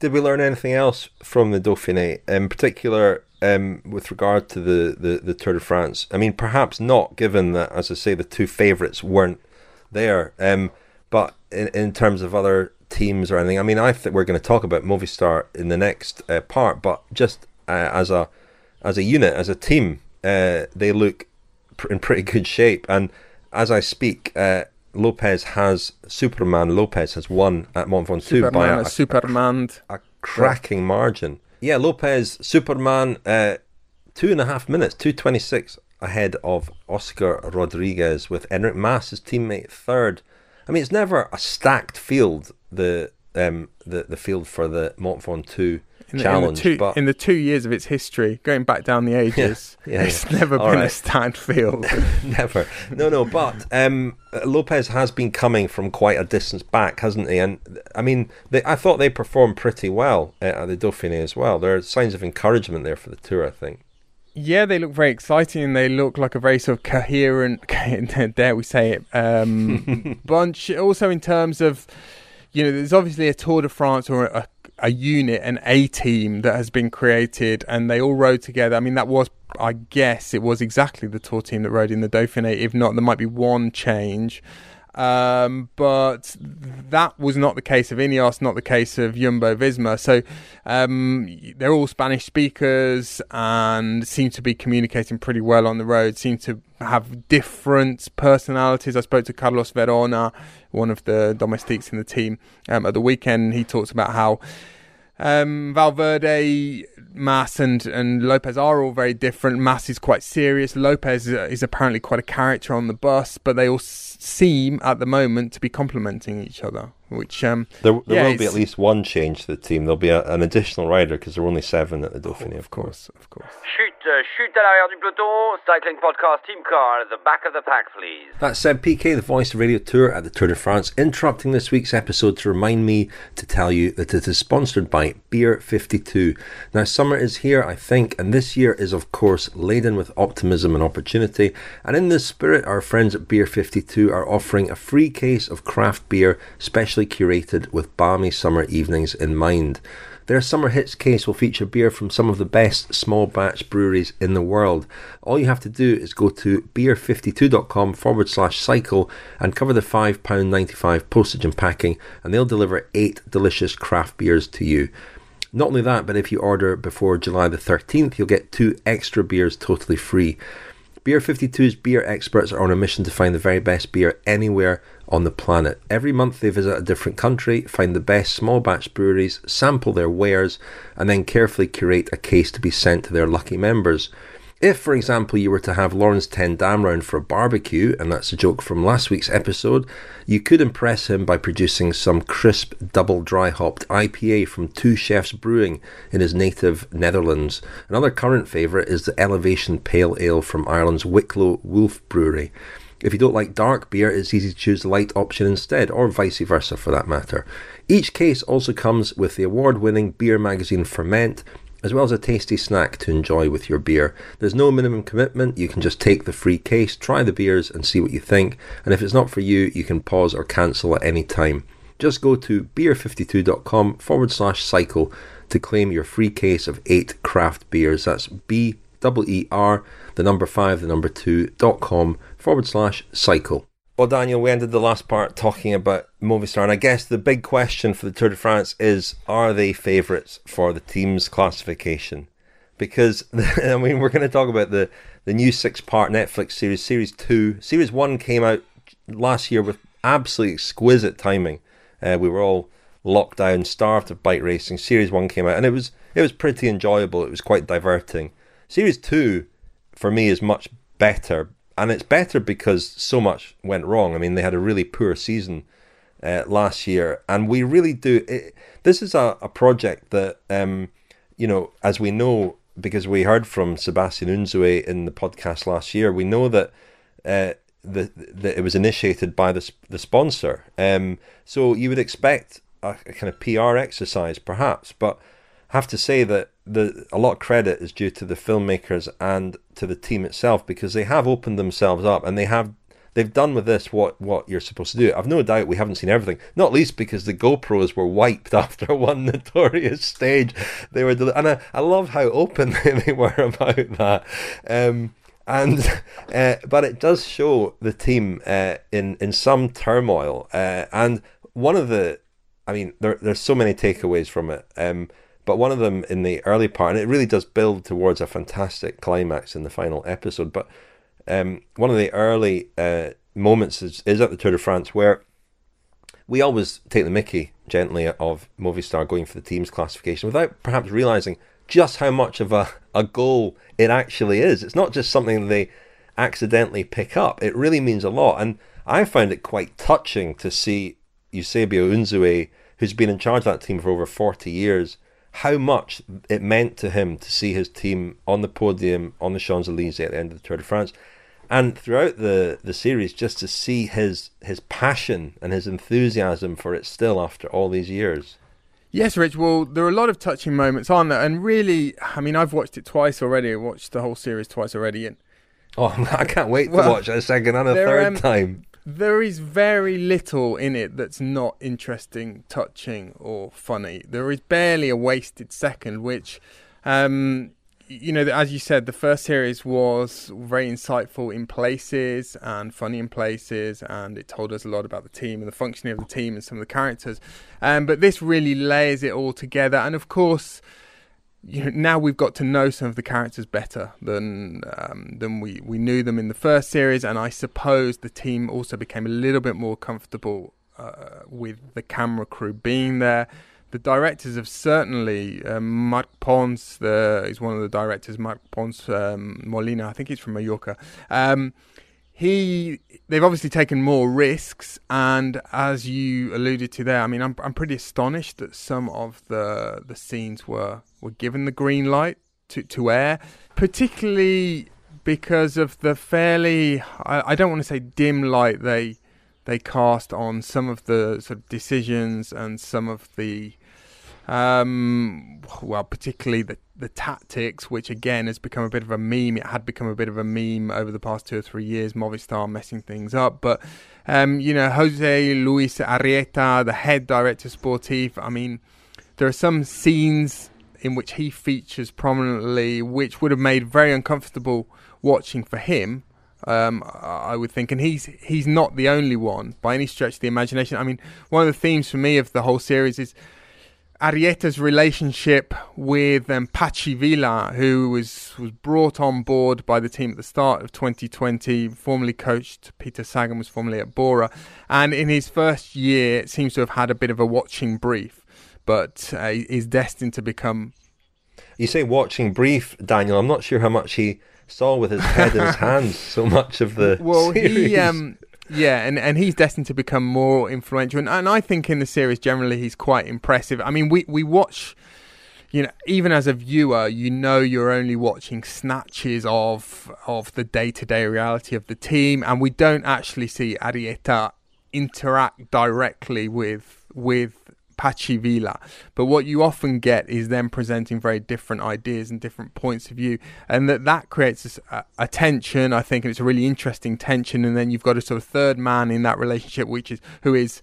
S2: did we learn anything else from the Dauphiné in particular um, with regard to the, the, the Tour de France. I mean, perhaps not, given that, as I say, the two favourites weren't there. Um, but in, in terms of other teams or anything, I mean, I think we're going to talk about Movistar in the next uh, part. But just uh, as a as a unit, as a team, uh, they look pr- in pretty good shape. And as I speak, uh, Lopez has Superman Lopez has won at Ventoux by a, a,
S4: Superman.
S2: a cracking margin. Yeah, Lopez, Superman, uh, two and a half minutes, 226 ahead of Oscar Rodriguez with Enric Mas, his teammate, third. I mean, it's never a stacked field, the um, the, the field for the Mont Ventoux in the, challenge.
S4: In the, two,
S2: but
S4: in the two years of its history, going back down the ages, yeah, yeah, it's yeah. never All been right. a stacked field.
S2: never. No, no. But um, Lopez has been coming from quite a distance back, hasn't he? And I mean, they, I thought they performed pretty well at the Dauphiné as well. There are signs of encouragement there for the tour, I think.
S4: Yeah, they look very exciting. And they look like a very sort of coherent, dare we say it, um, bunch. Also, in terms of you know, there's obviously a Tour de France or a, a unit, an A team that has been created, and they all rode together. I mean, that was, I guess, it was exactly the Tour team that rode in the Dauphiné. If not, there might be one change. Um, but that was not the case of Ineos, not the case of Jumbo Visma. So um, they're all Spanish speakers and seem to be communicating pretty well on the road, seem to have different personalities. I spoke to Carlos Verona, one of the domestiques in the team, um, at the weekend. He talks about how um, Valverde, Mas, and, and Lopez are all very different. Mas is quite serious. Lopez uh, is apparently quite a character on the bus, but they all seem at the moment to be complementing each other. Which um,
S2: there, there yeah, will be at least one change to the team. There'll be a, an additional rider because there are only seven at the Dauphiné,
S4: of course, of course.
S6: Chute, uh, chute à l'arrière du peloton, cycling podcast team car at the back of the pack, please.
S2: That's uh, PK, the voice of Radio Tour at the Tour de France, interrupting this week's episode to remind me to tell you that it is sponsored by Beer 52. Now, summer is here, I think, and this year is, of course, laden with optimism and opportunity. And in this spirit, our friends at Beer 52 are offering a free case of craft beer, specially curated with balmy summer evenings in mind. Their summer hits case will feature beer from some of the best small batch breweries in the world. All you have to do is go to beer52.com forward slash cycle and cover the £5.95 postage and packing, and they'll deliver eight delicious craft beers to you. Not only that, but if you order before July the 13th, you'll get two extra beers totally free. Beer 52's beer experts are on a mission to find the very best beer anywhere on the planet. Every month they visit a different country, find the best small batch breweries, sample their wares, and then carefully curate a case to be sent to their lucky members. If, for example, you were to have Laurens ten Dam round for a barbecue, and that's a joke from last week's episode, you could impress him by producing some crisp double dry hopped IPA from Two Chefs Brewing in his native Netherlands. Another current favourite is the Elevation Pale Ale from Ireland's Wicklow Wolf Brewery. If you don't like dark beer, it's easy to choose the light option instead, or vice versa for that matter. Each case also comes with the award winning beer magazine Ferment as well as a tasty snack to enjoy with your beer. There's no minimum commitment, you can just take the free case, try the beers, and see what you think. And if it's not for you, you can pause or cancel at any time. Just go to beer52.com forward slash cycle to claim your free case of eight craft beers. That's B E E R, the number five, the number two, dot com forward slash cycle. Well, Daniel, we ended the last part talking about Movistar, and I guess the big question for the Tour de France is: Are they favourites for the team's classification? Because I mean, we're going to talk about the the new six-part Netflix series, Series Two. Series One came out last year with absolutely exquisite timing. Uh, we were all locked down, starved of bike racing. Series One came out, and it was it was pretty enjoyable. It was quite diverting. Series Two, for me, is much better and it's better because so much went wrong. I mean, they had a really poor season uh, last year, and we really do. It, this is a, a project that, um, you know, as we know, because we heard from Sebastian Unzue in the podcast last year, we know that. Uh, the, that it was initiated by the the sponsor, um, so you would expect a, a kind of PR exercise, perhaps. But I have to say that the a lot of credit is due to the filmmakers and to the team itself because they have opened themselves up and they have they've done with this what what you're supposed to do. I've no doubt we haven't seen everything, not least because the GoPros were wiped after one notorious stage. They were, and I, I love how open they were about that. Um, and uh, but it does show the team uh, in in some turmoil. Uh, and one of the, I mean, there there's so many takeaways from it. Um, but one of them in the early part, and it really does build towards a fantastic climax in the final episode. But um, one of the early uh, moments is, is at the Tour de France where we always take the mickey gently of Movistar going for the team's classification without perhaps realizing just how much of a, a goal it actually is. It's not just something they accidentally pick up, it really means a lot. And I found it quite touching to see Eusebio Unzue, who's been in charge of that team for over 40 years, how much it meant to him to see his team on the podium on the Champs Elysees at the end of the Tour de France, and throughout the the series, just to see his his passion and his enthusiasm for it still after all these years.
S4: Yes, Rich. Well, there are a lot of touching moments, aren't there? And really, I mean, I've watched it twice already. I watched the whole series twice already, and
S2: oh, I can't wait to well, watch it a second and a third um, time
S4: there is very little in it that's not interesting, touching, or funny. There is barely a wasted second, which, um, you know, as you said, the first series was very insightful in places and funny in places, and it told us a lot about the team and the functioning of the team and some of the characters. Um, but this really layers it all together, and of course you know, now we've got to know some of the characters better than um, than we, we knew them in the first series, and I suppose the team also became a little bit more comfortable uh, with the camera crew being there. The directors have certainly um, Marc Pons, the, is one of the directors, Marc Pons um, Molina, I think he's from Mallorca. Um, he they've obviously taken more risks and as you alluded to there i mean i'm i'm pretty astonished that some of the the scenes were were given the green light to to air particularly because of the fairly I, I don't want to say dim light they they cast on some of the sort of decisions and some of the um, well, particularly the the tactics, which again has become a bit of a meme. It had become a bit of a meme over the past two or three years. Movistar messing things up, but um, you know, Jose Luis Arrieta, the head director sportif. I mean, there are some scenes in which he features prominently, which would have made very uncomfortable watching for him. Um, I would think, and he's he's not the only one by any stretch of the imagination. I mean, one of the themes for me of the whole series is Arrieta's relationship with um, Vila, who was was brought on board by the team at the start of 2020, formerly coached Peter Sagan, was formerly at Bora, and in his first year it seems to have had a bit of a watching brief, but uh, is destined to become.
S2: You say watching brief, Daniel. I'm not sure how much he saw with his head in his hands. So much of the
S4: well,
S2: series.
S4: he um, yeah, and, and he's destined to become more influential. And, and I think in the series generally he's quite impressive. I mean, we, we watch, you know, even as a viewer, you know you're only watching snatches of of the day to day reality of the team, and we don't actually see Arrieta interact directly with with Patxi Vila. But what you often get is them presenting very different ideas and different points of view, and that that creates a, a, tension. I think, and it's a really interesting tension. And then you've got a sort of third man in that relationship, which is who is.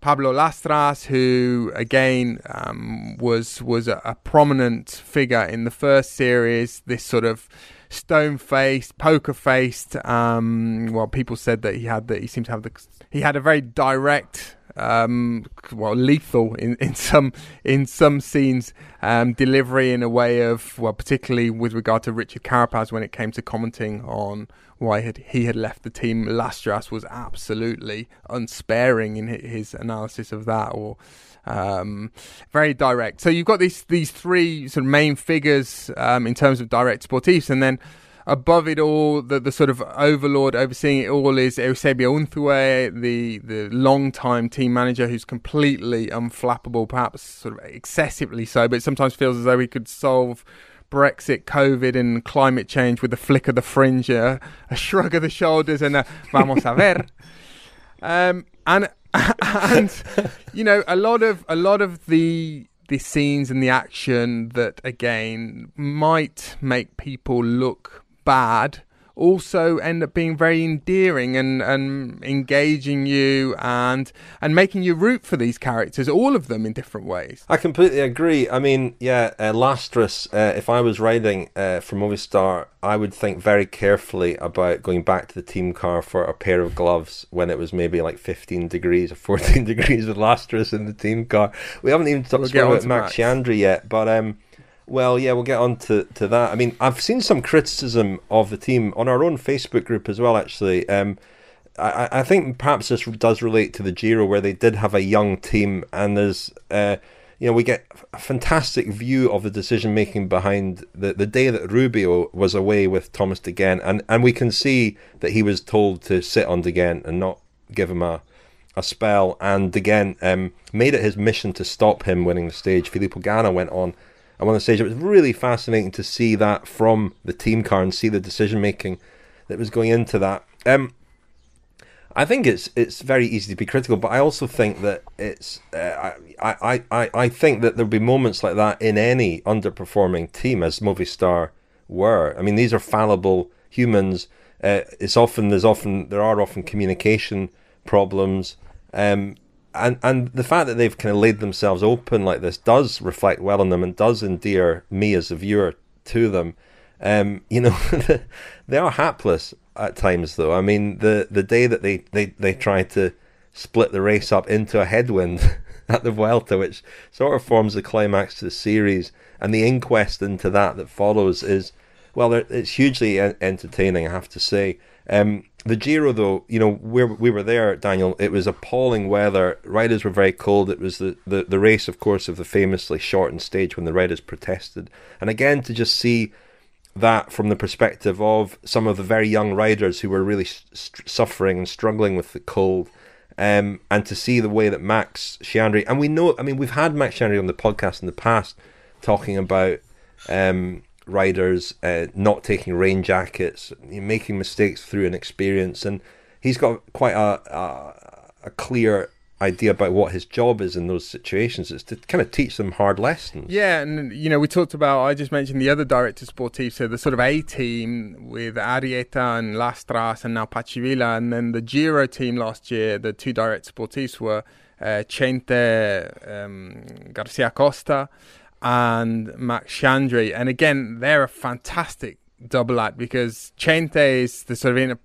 S4: Pablo Lastras, who again um, was was a, a prominent figure in the first series, this sort of stone faced, poker faced. Um, well, people said that he had that he seemed to have the he had a very direct um, well, lethal in, in some in some scenes, um, delivery in a way of well, particularly with regard to Richard Carapaz when it came to commenting on why had, he had left the team. last Lastras was absolutely unsparing in his analysis of that, or um, very direct. So you've got these these three sort of main figures um, in terms of direct sportifs, and then above it all, the, the sort of overlord overseeing it all is Eusebio Unzue, the, the long-time team manager who's completely unflappable, perhaps sort of excessively so, but sometimes feels as though he could solve Brexit, COVID, and climate change with a flick of the fringe, a, a shrug of the shoulders, and a vamos a ver. Um, and and you know a lot of a lot of the the scenes and the action that again might make people look bad also end up being very endearing and, and engaging you and and making you root for these characters, all of them in different ways.
S2: I completely agree. I mean, yeah, uh, uh, if I was riding uh, for Movistar, I would think very carefully about going back to the team car for a pair of gloves when it was maybe like 15 degrees or 14 degrees with Lastras in the team car. We haven't even talked we'll about Max Sciandri yet, but um, well, yeah, we'll get on to, to that. I mean, I've seen some criticism of the team on our own Facebook group as well, actually. Um, I, I think perhaps this does relate to the Giro, where they did have a young team, and there's, uh, you know, we get a fantastic view of the decision making behind the, the day that Rubio was away with Thomas De Gendt, and, and we can see that he was told to sit on De Gendt and not give him a, a spell. And De um, made it his mission to stop him winning the stage. Filippo Ganna went on and on the stage. It was really fascinating to see that from the team car and see the decision making that was going into that. Um, I think it's it's very easy to be critical, but I also think that it's uh, I, I, I think that there'll be moments like that in any underperforming team, as Movistar were. I mean, these are fallible humans. Uh, it's often there's often there are often communication problems. Um, and and the fact that they've kind of laid themselves open like this does reflect well on them and does endear me as a viewer to them. Um, you know, they are hapless at times, though. I mean, the the day that they they they try to split the race up into a headwind at the Vuelta, which sort of forms the climax to the series, and the inquest into that that follows is well, it's hugely entertaining, I have to say. Um, the Giro, though, you know, we we were there, Daniel. It was appalling weather. Riders were very cold. It was the, the, the race, of course, of the famously shortened stage when the riders protested. And again, to just see that from the perspective of some of the very young riders who were really st- suffering and struggling with the cold, um, and to see the way that Max Sciandri, and we know, I mean, we've had Max Sciandri on the podcast in the past talking about. Um, riders uh, not taking rain jackets, making mistakes through an experience, and he's got quite a, a, a clear idea about what his job is in those situations is to kind of teach them hard lessons.
S4: Yeah, and you know, we talked about I just mentioned the other director sportif, so the sort of A team with Arrieta and Lastras and now Patxi Vila, and then the Giro team last year, the two direct sportifs were uh, Chente um, Garcia Acosta and Max Sciandri. And again, they're a fantastic double act because Chente is the sort of in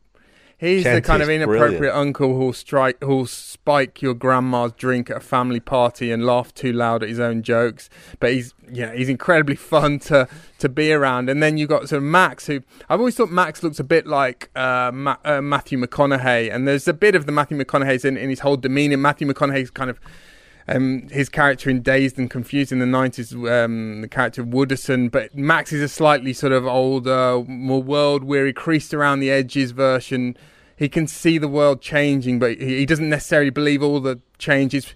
S4: He's the kind of inappropriate
S2: brilliant.
S4: uncle who'll strike, who'll spike your grandma's drink at a family party and laugh too loud at his own jokes. But he's, yeah, he's incredibly fun to to be around. And then you got sort of Max, who I've always thought Max looks a bit like uh, Ma- uh, Matthew McConaughey, and there's a bit of the Matthew McConaughey's in, in his whole demeanor. Matthew McConaughey's kind of um, his character in Dazed and Confused in the 90s, um, the character Wooderson, but Max is a slightly sort of older, more world weary, creased around the edges version. He can see the world changing, but he, he doesn't necessarily believe all the changes.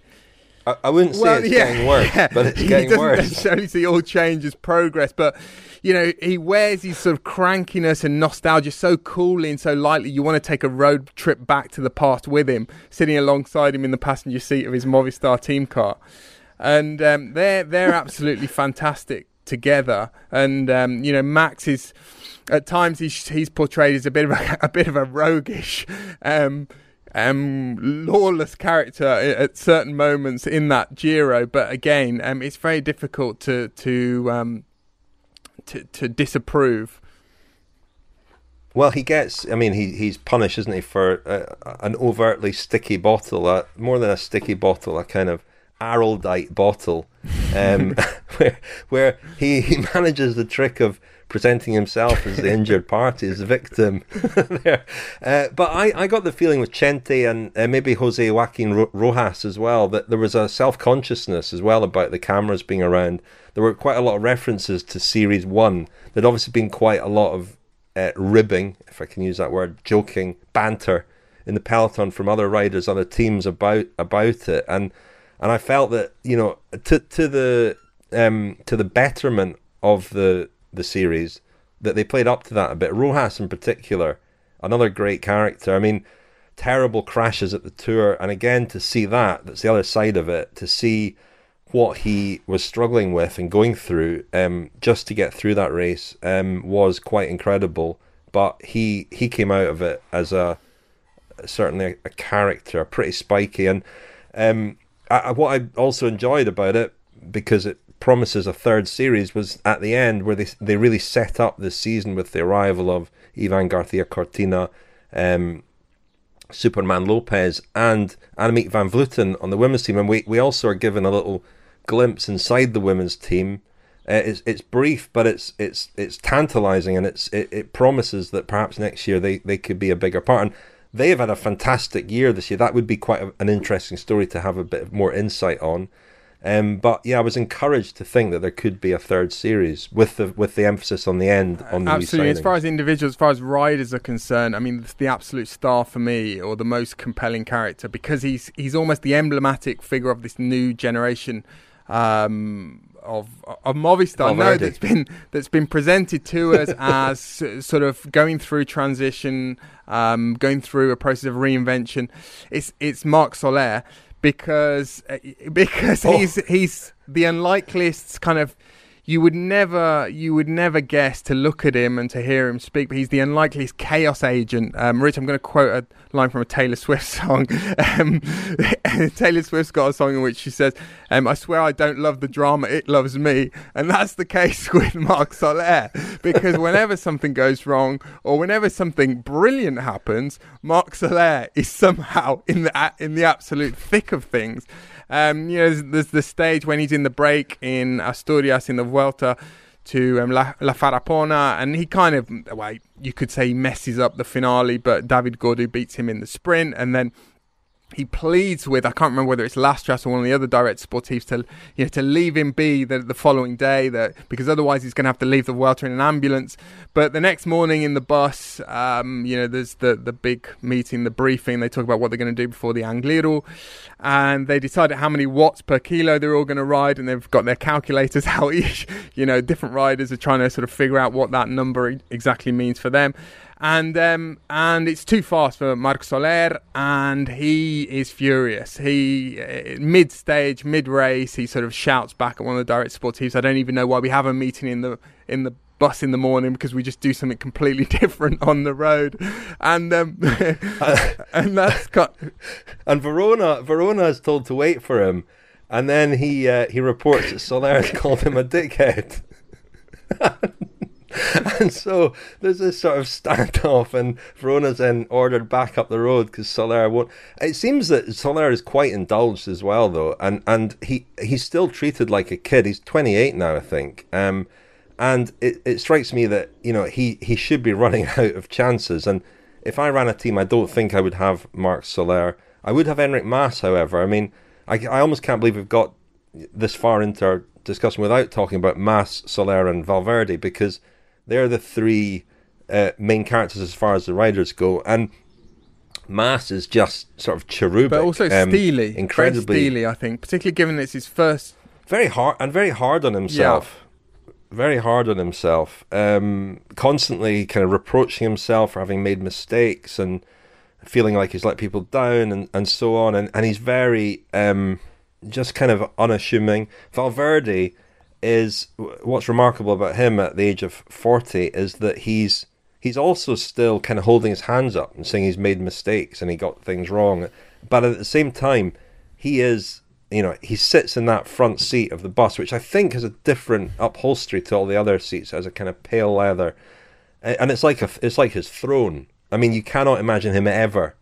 S2: I, I wouldn't say it's getting worse,
S4: yeah.
S2: but it's getting he
S4: doesn't
S2: worse.
S4: necessarily see all change as progress, but you know he wears his sort of crankiness and nostalgia so coolly and so lightly. You want to take a road trip back to the past with him, sitting alongside him in the passenger seat of his Movistar team car, and um, they're they're absolutely fantastic together. And um, you know Max is at times he's he's portrayed as a bit of a, a bit of a roguish. Um, um, lawless character at certain moments in that Giro, but again, um, it's very difficult to to um, to, to disapprove.
S2: Well, he gets. I mean, he he's punished, isn't he, for uh, an overtly sticky bottle, more than a sticky bottle, a kind of araldite bottle, um, where where he, he manages the trick of presenting himself as the injured party, as the victim. there, uh, but I, I got the feeling with Chente and uh, maybe Jose Joaquin Ro- Rojas as well that there was a self consciousness as well about the cameras being around. There were quite a lot of references to Series One. There'd obviously been quite a lot of uh, ribbing, if I can use that word, joking, banter in the peloton from other riders, other teams about about it, and and I felt that you know to to the um, to the betterment of the the series that they played up to that a bit. Rojas in particular, another great character. I mean, terrible crashes at the tour, and again to see that that's the other side of it. To see what he was struggling with and going through um, just to get through that race um, was quite incredible. But he he came out of it as a certainly a, character, pretty spiky, and um, I- what I also enjoyed about it because it promises a third series was at the end where they they really set up this season with the arrival of Ivan Garcia Cortina. Um, Superman Lopez and Annemiek van Vleuten on the women's team, and we, we also are given a little glimpse inside the women's team. Uh, it's it's brief, but it's it's it's tantalising, and it's it, it promises that perhaps next year they, they could be a bigger part. And they have had a fantastic year this year. That would be quite a, an interesting story to have a bit more insight on. Um, but yeah, I was encouraged to think that there could be a third series with the with the emphasis on the end on the
S4: Absolutely. As far as individuals, as far as riders are concerned, I mean, the absolute star for me, or the most compelling character, because he's he's almost the emblematic figure of this new generation um, of of Movistar. No, that's been that's been presented to us as sort of going through transition, um, going through a process of reinvention. It's it's Marc Soler because uh, because
S2: Oh.
S4: he's he's the unlikeliest kind of you would never you would never guess to look at him and to hear him speak but he's the unlikeliest chaos agent. Um, rich i'm going to quote a line from a taylor swift song. Um, taylor swift's got a song in which she says um, i swear i don't love the drama it loves me. And that's the case with marc soler because whenever something goes wrong or whenever something brilliant happens marc soler is somehow in the in the absolute thick of things um, you know, there's, there's the stage when he's in the break in Asturias in the Vuelta to um, La, La Farrapona, and he kind of, well, you could say he messes up the finale, but David Gaudu beats him in the sprint, and then he pleads with I can't remember whether it's Lastras or one of the other direct sportifs to you know to leave him be the, the following day that because otherwise he's going to have to leave the Vuelta in an ambulance. But the next morning in the bus, um, you know, there's the the big meeting, the briefing. They talk about what they're going to do before the Angliru, and they decided how many watts per kilo they're all going to ride, and they've got their calculators out. Each you know different riders are trying to sort of figure out what that number exactly means for them and um, and it's too fast for Marc Soler, and he is furious. He uh, mid stage, mid race, he sort of shouts back at one of the direct sportives. I don't even know why we have a meeting in the in the bus in the morning because we just do something completely different on the road, and um, and that's got
S2: And Verona, Verona is told to wait for him, and then he uh, he reports that Soler has called him a dickhead. and so there's this sort of standoff, and Verona's then ordered back up the road because Soler won't. It seems that Soler is quite indulged as well, though, and and he he's still treated like a kid. He's 28 now, I think. Um, and it, it strikes me that you know he he should be running out of chances. And if I ran a team, I don't think I would have Marc Soler. I would have Enric Mas, however. I mean, I I almost can't believe we've got this far into our discussion without talking about Mas, Soler, and Valverde because they're the three uh, main characters as far as the riders go, and Mas is just sort of cherubic,
S4: but also
S2: um,
S4: steely,
S2: incredibly
S4: very steely. I think, particularly given it's his first.
S2: Very hard and very hard on himself. Very hard on himself. Um, constantly kind of reproaching himself for having made mistakes and feeling like he's let people down and, and so on. And, and he's very um, just kind of unassuming. Valverde is what's remarkable about him at the age of 40 is that he's he's also still kind of holding his hands up and saying he's made mistakes and he got things wrong but at the same time he is you know he sits in that front seat of the bus which i think has a different upholstery to all the other seats as a kind of pale leather and it's like a it's like his throne. I mean you cannot imagine him ever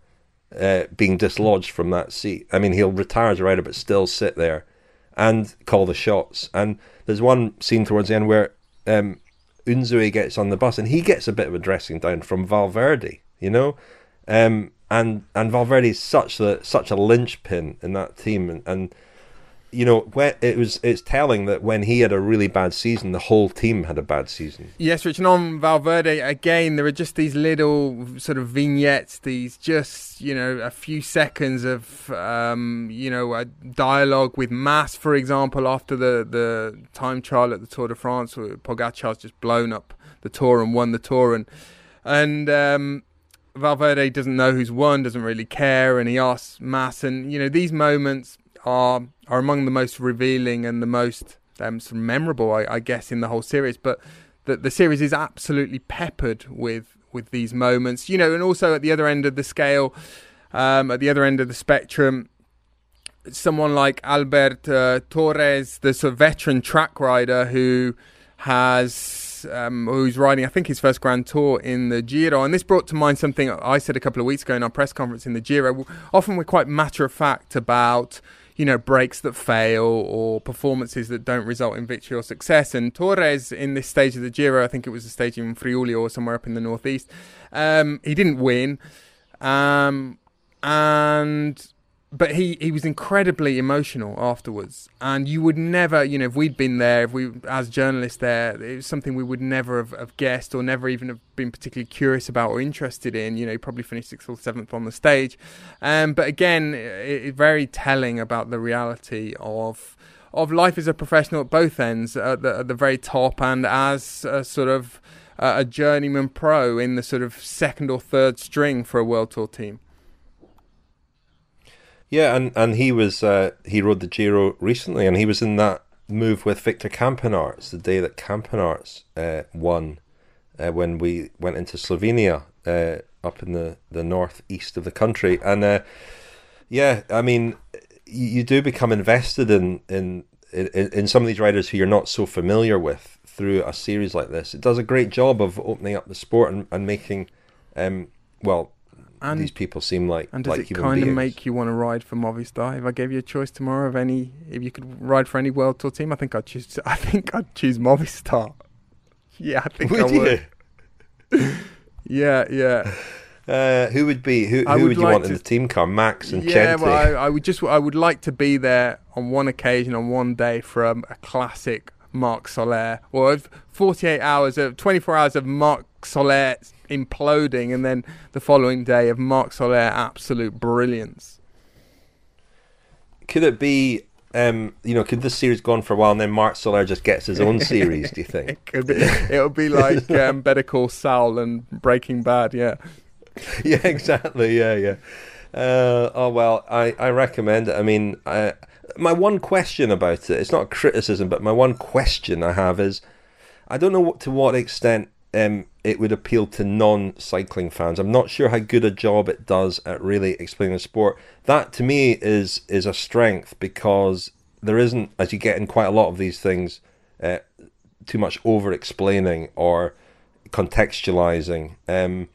S2: uh, being dislodged from that seat. I mean he'll retire as a rider but still sit there and call the shots. And there's one scene towards the end where um, Unzue gets on the bus and he gets a bit of a dressing down from Valverde, you know, um, and and Valverde is such a such a linchpin in that team, and, and you know, when it was it's telling that when he had a really bad season, the whole team had a bad season.
S4: Yes, Rich, and on Valverde again, there are just these little sort of vignettes, these just you know a few seconds of um, you know a dialogue with Mas, for example, after the the time trial at the Tour de France, where Pogacar's just blown up the Tour and won the Tour, and and um, Valverde doesn't know who's won, doesn't really care, and he asks Mas, and you know these moments are are among the most revealing and the most um, sort of memorable, I, I, guess, in the whole series. But the the series is absolutely peppered with with these moments, you know, and also at the other end of the scale, um, at the other end of the spectrum. Someone like Albert uh, Torres, the sort of veteran track rider who has um, who's riding, I think, his first Grand Tour in the Giro. And this brought to mind something I said a couple of weeks ago in our press conference in the Giro. Often we're quite matter of fact about you know, breaks that fail or performances that don't result in victory or success. And Torres, in this stage of the Giro, I think it was a stage in Friuli or somewhere up in the northeast, um, he didn't win. Um, and but he, he was incredibly emotional afterwards, and you would never, you know, if we'd been there, if we as journalists there, it was something we would never have, have guessed or never even have been particularly curious about or interested in. You know, he probably finished sixth or seventh on the stage, um, but again, it, it, very telling about the reality of of life as a professional at both ends, at the, at the very top, and as a sort of uh, a journeyman pro in the sort of second or third string for a world tour team.
S2: Yeah, and, and he was uh, he rode the Giro recently, and he was in that move with Victor Campenaerts the day that Campenaerts uh, won uh, when we went into Slovenia uh, up in the, the northeast of the country. And uh, yeah, I mean, you, you, do become invested in, in, in, in some of these riders who you're not so familiar with through a series like this. It does a great job of opening up the sport and, and making, um, well, and, these people seem like
S4: and does
S2: like
S4: it kind of make you want to ride for Movistar? If I gave you a choice tomorrow of any, if you could ride for any World Tour team, I think I'd choose. I think I'd choose Movistar. Yeah, I think
S2: would
S4: I would. yeah, yeah.
S2: Uh, who would be who? Who would, would you like want to, in the team car? Max and
S4: yeah, well, I, I, would just I would like to be there on one occasion on one day for a, a classic Marc Soler or 48 hours of 24 hours of Marc Soler imploding, and then the following day of Marc Soler absolute brilliance.
S2: Could it be? Um, you know, could this series go on for a while and then Marc Soler just gets his own series? Do you think?
S4: it could be. It'll be like um, Better Call Saul and Breaking Bad. Yeah.
S2: Yeah. Exactly. Yeah. Yeah. Uh, oh well, I, I recommend it. I mean, I, my one question about it, it's not a criticism, but my one question I have is, I don't know what, to what extent um, it would appeal to non-cycling fans. I'm not sure how good a job it does at really explaining the sport. That to me is is a strength because there isn't, as you get in quite a lot of these things, uh, too much over explaining or contextualizing. Um,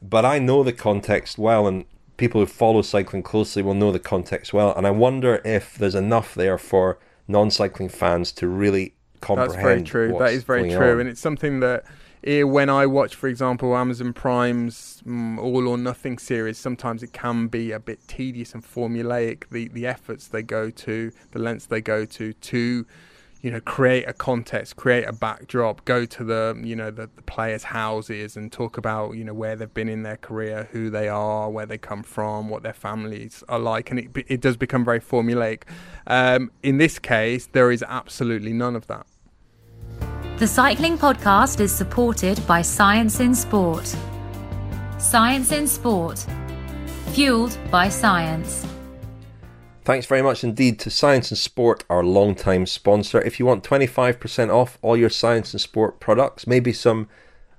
S2: but I know the context well, and people who follow cycling closely will know the context well. And I wonder if there's enough there for non-cycling fans to really comprehend.
S4: That's very true. That is very true,
S2: on.
S4: and it's something that when I watch, for example, Amazon Prime's mm, All or Nothing series, sometimes it can be a bit tedious and formulaic. The the efforts they go to, the lengths they go to to you know create a context create a backdrop go to the you know the, the, players houses and talk about you know where they've been in their career who they are where they come from what their families are like and it, it does become very formulaic um, in this case there is absolutely none of that
S1: the cycling podcast is supported by science in sport. Science in sport. Fueled by science.
S2: Thanks very much indeed to Science in Sport, our long-time sponsor. If you want 25% off all your Science in Sport products, maybe some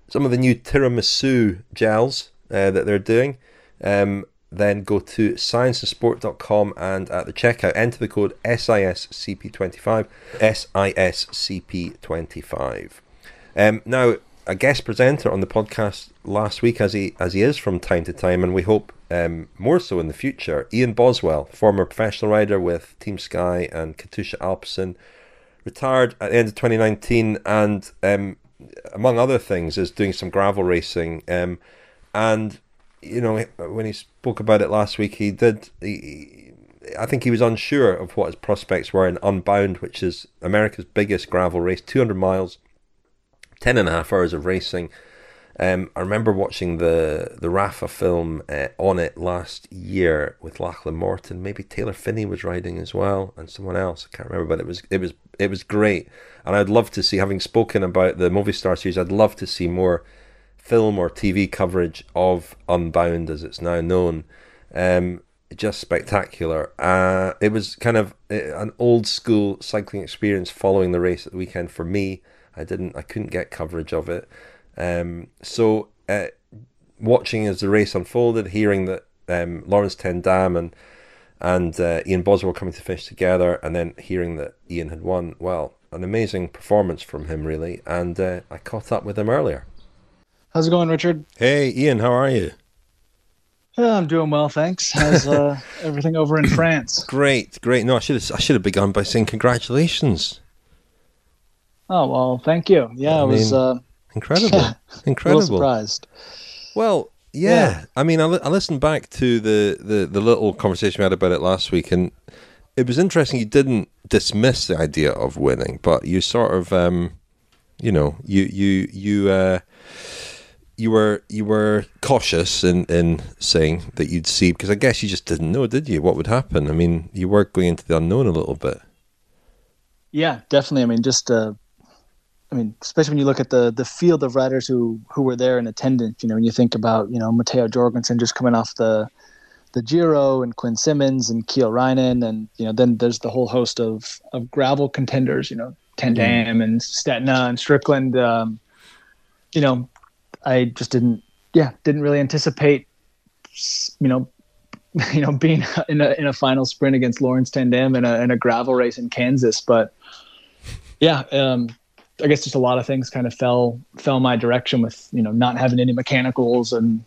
S2: some of the new tiramisu gels uh, that they're doing, um, then go to scienceinsport.com and at the checkout enter the code SISCP25, SISCP25. Um, now, a guest presenter on the podcast last week, as he as he is from time to time, and we hope um, more so in the future. Ian Boswell, former professional rider with Team Sky and Katusha Alpecin, retired at the end of 2019, and um, among other things, is doing some gravel racing. Um, and you know, when he spoke about it last week, he did. He, I think he was unsure of what his prospects were in Unbound, which is America's biggest gravel race, 200 miles, 10 and a half hours of racing um, I remember watching the the Rapha film uh, on it last year with Lachlan Morton. Maybe Taylor Phinney was riding as well, and someone else. I can't remember, but it was it was it was great. And I'd love to see, having spoken about the Movistar series, I'd love to see more film or TV coverage of Unbound, as it's now known. Um, just spectacular. Uh, it was kind of uh, an old school cycling experience following the race at the weekend for me. I didn't, I couldn't get coverage of it. Um, so uh, watching as the race unfolded, hearing that um, Laurens ten Dam and and uh, Ian Boswell coming to finish together, and then hearing that Ian had won, well, an amazing performance from him, really. And uh, I caught up with him earlier.
S5: How's it going, Richard?
S2: Hey, Ian, how are you?
S5: Yeah, I'm doing well, thanks. How's uh, everything over in France?
S2: Great, great. No, I should have I should have begun by saying congratulations.
S5: Oh well, thank you. Yeah, I it was. Uh,
S2: Incredible. Incredible.
S5: surprised.
S2: Well, yeah. yeah. I mean, I, li- I listened back to the, the, the little conversation we had about it last week, and it was interesting. You didn't dismiss the idea of winning, but you sort of, um, you know, you you you uh, you were you were cautious in in saying that you'd see because I guess you just didn't know, did you, what would happen? I mean, you were going into the unknown a little bit.
S5: Yeah, definitely. I mean, just uh, I mean, especially when you look at the the field of riders who who were there in attendance. You know, when you think about you know Matteo Jorgenson just coming off the the Giro and Quinn Simmons and Kiel Reijnen, and you know then there's the whole host of of gravel contenders. You know, Tendam Dam mm. and Stetina and Strickland. Um, you know, I just didn't yeah didn't really anticipate you know you know being in a in a final sprint against Laurens ten Dam in a in a gravel race in Kansas, but yeah. Um, I guess just a lot of things kind of fell fell my direction with you know not having any mechanicals and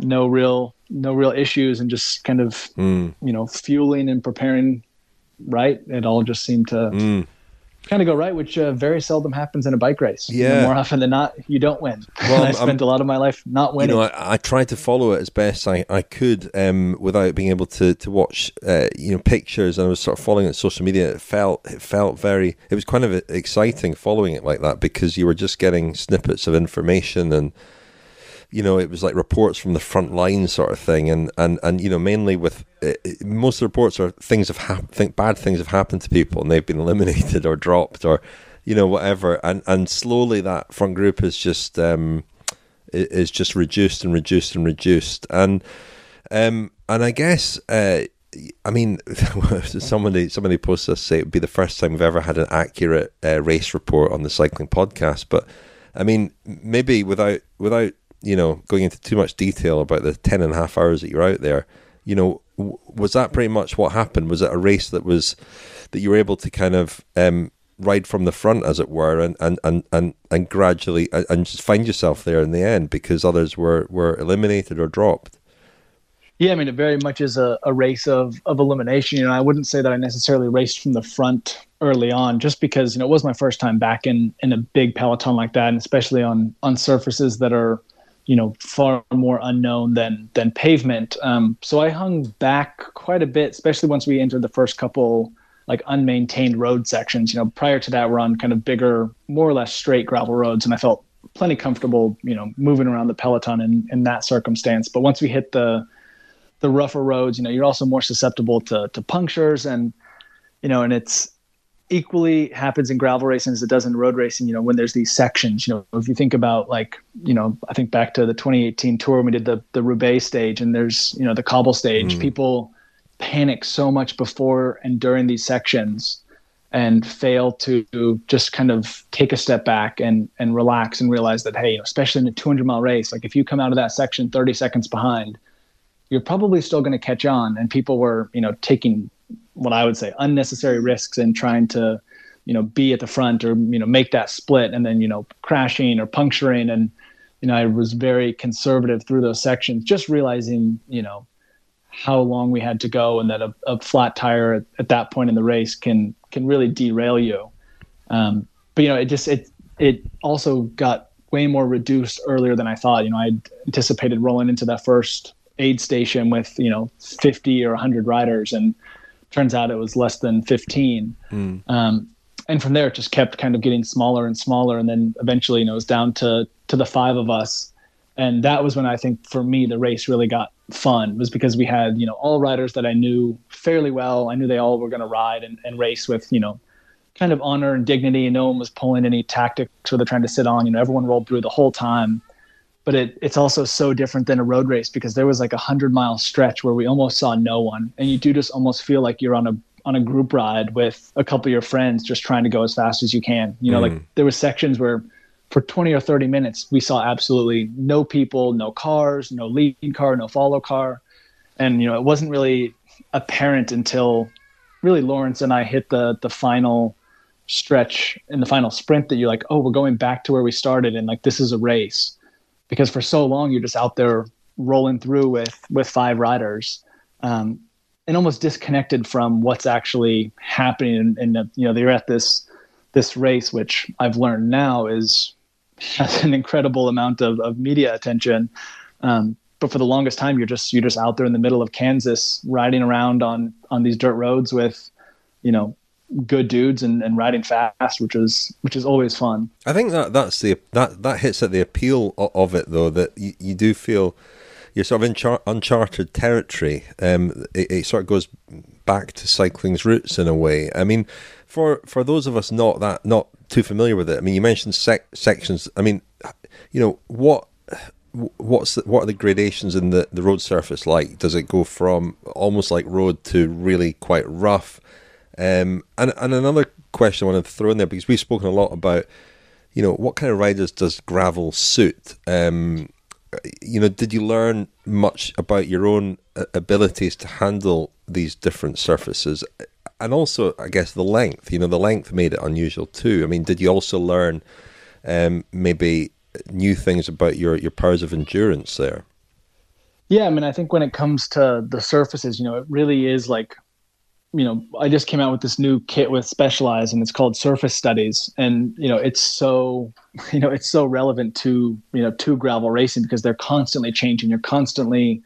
S5: no real no real issues and just kind of mm. you know fueling and preparing right. It all just seemed to mm kind of go right, which uh, very seldom happens in a bike race.
S2: Yeah,
S5: more often than not, you don't win. Well, I spent I'm, a lot of my life not winning.
S2: You know, I, I, tried to follow it as best I, I could um, without being able to to watch uh, you know pictures, and I was sort of following it on social media. It felt it felt very. It was kind of exciting following it like that because you were just getting snippets of information and you know, it was like reports from the front line sort of thing, and and and you know, mainly with uh, most of the reports are things have happened, think bad things have happened to people, and they've been eliminated or dropped or you know whatever, and and slowly that front group is just um, is just reduced and reduced and reduced, and um, and I guess. Uh, I mean, somebody somebody posted us say it would be the first time we've ever had an accurate uh, race report on the cycling podcast. But I mean, maybe without without you know, going into too much detail about the 10 and a half hours that you're out there, you know, w- was that pretty much what happened? Was it a race that was, that you were able to kind of um, ride from the front, as it were, and and and and, and gradually and, and just find yourself there in the end because others were were eliminated or dropped.
S5: Yeah, I mean, it very much is a, a race of, of elimination. You know, I wouldn't say that I necessarily raced from the front early on, just because you know it was my first time back in in a big peloton like that, and especially on on surfaces that are you know far more unknown than than pavement. Um, so I hung back quite a bit, especially once we entered the first couple like unmaintained road sections. You know, prior to that, we're on kind of bigger, more or less straight gravel roads, and I felt plenty comfortable, you know, moving around the peloton in in that circumstance. But once we hit the the rougher roads, you know, you're also more susceptible to to punctures and you know, and it's equally happens in gravel racing as it does in road racing, you know, when there's these sections, you know, if you think about like, you know, I think back to the 2018 tour when we did the the Roubaix stage and there's, you know, the cobble stage, mm. people panic so much before and during these sections and fail to just kind of take a step back and and relax and realize that hey, especially in a 200 mile race, like if you come out of that section 30 seconds behind, you're probably still going to catch on. And people were, you know, taking what I would say unnecessary risks in trying to, you know, be at the front or you know make that split and then you know crashing or puncturing. And you know, I was very conservative through those sections, just realizing, you know, how long we had to go and that a, a flat tire at, at, that point in the race can can really derail you. Um, but you know, it just it it also got way more reduced earlier than I thought. You know, I anticipated rolling into that first aid station with you know 50 or 100 riders and turns out it was less than 15 mm. um, and from there it just kept kind of getting smaller and smaller. And then eventually you know it was down to to the five of us. And that was when i think for me the race really got fun was because we had you know all riders that i knew fairly well. I knew they all were going to ride and, and race with you know kind of honor and dignity. And no one was pulling any tactics or they're trying to sit on. You know everyone rolled through the whole time but it, it's also so different than a road race because there was like a hundred mile stretch where we almost saw no one. And you do just almost feel like you're on a on a group ride with a couple of your friends just trying to go as fast as you can. You know mm. like there was sections where for 20 or 30 minutes we saw absolutely no people no cars no lead car no follow car. And you know it wasn't really apparent until really laurens and i hit the the final stretch in the final sprint that you're like oh we're going back to where we started and like this is a race because for so long you're just out there rolling through with with five riders um, and almost disconnected from what's actually happening and, you know they're at this this race which i've learned now is has an incredible amount of, of media attention. Um, but for the longest time you're just you're just out there in the middle of kansas riding around on on these dirt roads with you know good dudes and, and riding fast, which is which is always fun.
S2: I think that that's the that that hits at the appeal of it though that you, you do feel you're sort of in char- uncharted territory. Um, it, it, sort of goes back to cycling's roots in a way. I mean, for for those of us not that not too familiar with it. I mean, you mentioned sec- sections. I mean, you know what what's the, what are the gradations in the, the road surface like? Does it go from almost like road to really quite rough? Um, and and another question I want to throw in there because we've spoken a lot about, you know, what kind of riders does gravel suit? Um, you know, did you learn much about your own uh, abilities to handle these different surfaces? And also, I guess the length. You know, the length made it unusual too. I mean, did you also learn um, maybe new things about your your powers of endurance there?
S5: Yeah, I mean, I think when it comes to the surfaces, you know, it really is like you know, I just came out with this new kit with Specialized, and it's called Surface Studies, and you know, it's so, you know, it's so relevant to you know to gravel racing because they're constantly changing. You're constantly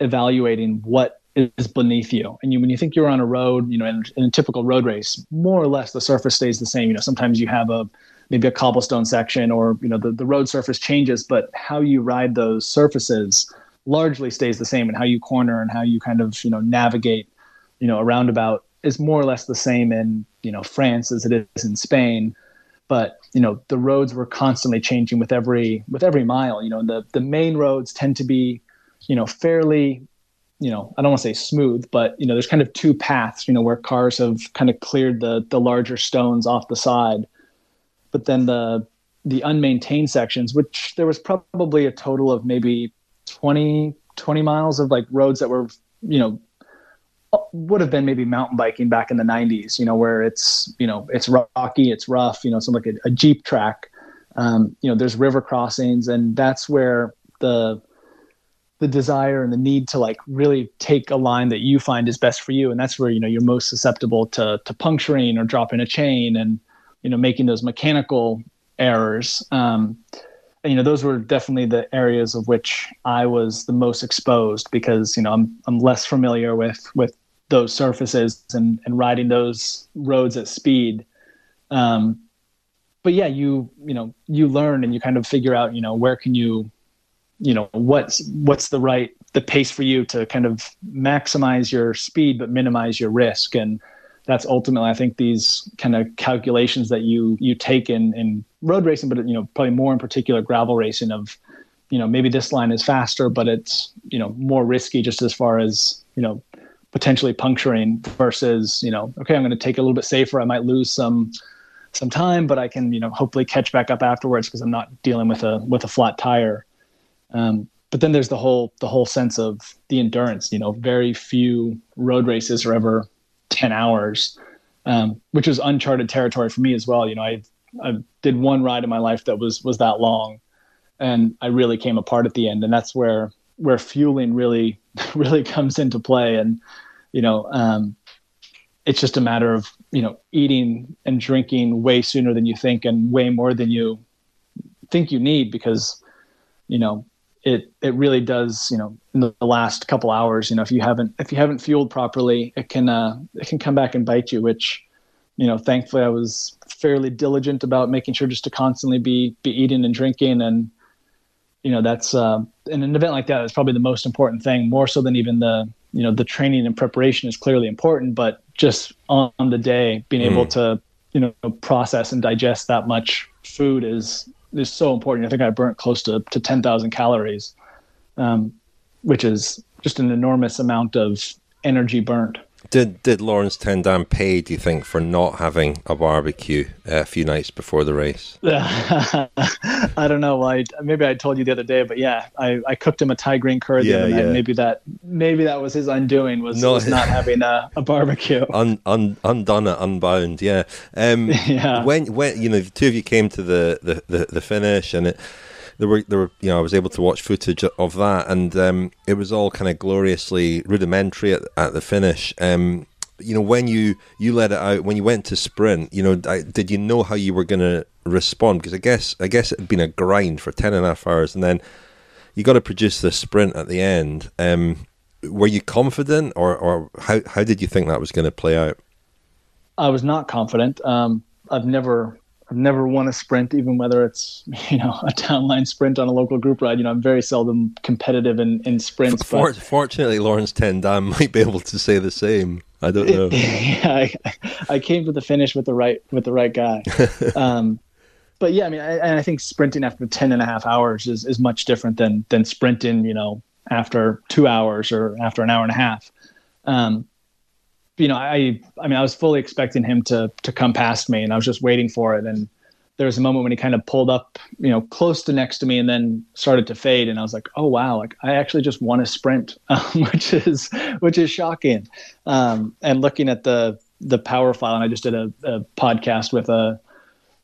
S5: evaluating what is beneath you, and you when you think you're on a road, you know, in, in a typical road race, more or less the surface stays the same. You know, sometimes you have a maybe a cobblestone section, or you know, the the road surface changes, but how you ride those surfaces largely stays the same, and how you corner and how you kind of you know navigate you know, a roundabout is more or less the same in, you know, France as it is in Spain. But, you know, the roads were constantly changing with every with every mile. You know, the the main roads tend to be, you know, fairly, you know, I don't want to say smooth, but you know, there's kind of two paths, you know, where cars have kind of cleared the the larger stones off the side. But then the the unmaintained sections, which there was probably a total of maybe 20, 20 miles of like roads that were, you know, would have been maybe mountain biking back in the 90s you know where it's you know it's rocky it's rough you know something like a, a jeep track. Um, you know there's river crossings and that's where the the desire and the need to like really take a line that you find is best for you. And that's where you know you're most susceptible to to puncturing or dropping a chain and you know making those mechanical errors. Um, and, you know those were definitely the areas of which I was the most exposed because you know I'm I'm less familiar with with those surfaces and and riding those roads at speed. Um, but yeah you you know you learn and you kind of figure out you know where can you you know what's what's the right the pace for you to kind of maximize your speed but minimize your risk. And that's ultimately i think these kind of calculations that you you take in in road racing but you know probably more in particular gravel racing of you know maybe this line is faster but it's you know more risky just as far as you know potentially puncturing versus you know okay i'm going to take a little bit safer i might lose some some time but i can you know hopefully catch back up afterwards because i'm not dealing with a with a flat tire um, but then there's the whole the whole sense of the endurance. You know, very few road races are ever ten hours, um, which is uncharted territory for me as well. You know, I I did one ride in my life that was was that long, and I really came apart at the end. And that's where where fueling really really comes into play. And you know, um, it's just a matter of you know eating and drinking way sooner than you think, and way more than you think you need because you know it it really does you know in the last couple hours you know if you haven't if you haven't fueled properly it can uh, it can come back and bite you which you know thankfully I was fairly diligent about making sure just to constantly be be eating and drinking and you know that's uh, in an event like that is probably the most important thing more so than even the you know the training and preparation is clearly important but just on, on the day being mm. able to you know process and digest that much food is is so important. I think I burnt close to, to 10,000 calories, um, which is just an enormous amount of energy burnt.
S2: Did did Laurens ten Dam pay? Do you think for not having a barbecue uh, a few nights before the race?
S5: I don't know. I, maybe I told you the other day, but yeah, I, I cooked him a Thai green curry yeah, yeah. Maybe that maybe that was his undoing was, no, was not having a, a barbecue.
S2: Un, un, undone it, unbound. Yeah. Um, yeah. When when you know the two of you came to the the, the, the finish and it there were there were you know I was able to watch footage of that, and um, it was all kind of gloriously rudimentary at, at the finish. Um, you know, when you you let it out, when you went to sprint, you know, did you know how you were going to respond? Because I guess I guess it had been a grind for ten and a half hours, and then you got to produce the sprint at the end. Um, were you confident, or or how how did you think that was going to play out?
S5: I was not confident. Um, I've never I've never won a sprint, even whether it's you know a downline sprint on a local group ride. You know, I'm very seldom competitive in, in sprints.
S2: For, but, fortunately, Laurens ten Dam might be able to say the same. I don't know.
S5: yeah, I, I, came to the finish with the right with the right guy. um, but yeah, I mean, I, and I think sprinting after 10 and a half hours is, is much different than than sprinting, you know, after two hours or after an hour and a half. Um, you know, I I mean, I was fully expecting him to to come past me, and I was just waiting for it. And there was a moment when he kind of pulled up, you know, close to next to me, and then started to fade. And I was like, oh wow, like I actually just won a sprint, um, which is which is shocking. Um, and looking at the the power file, and I just did a, a podcast with a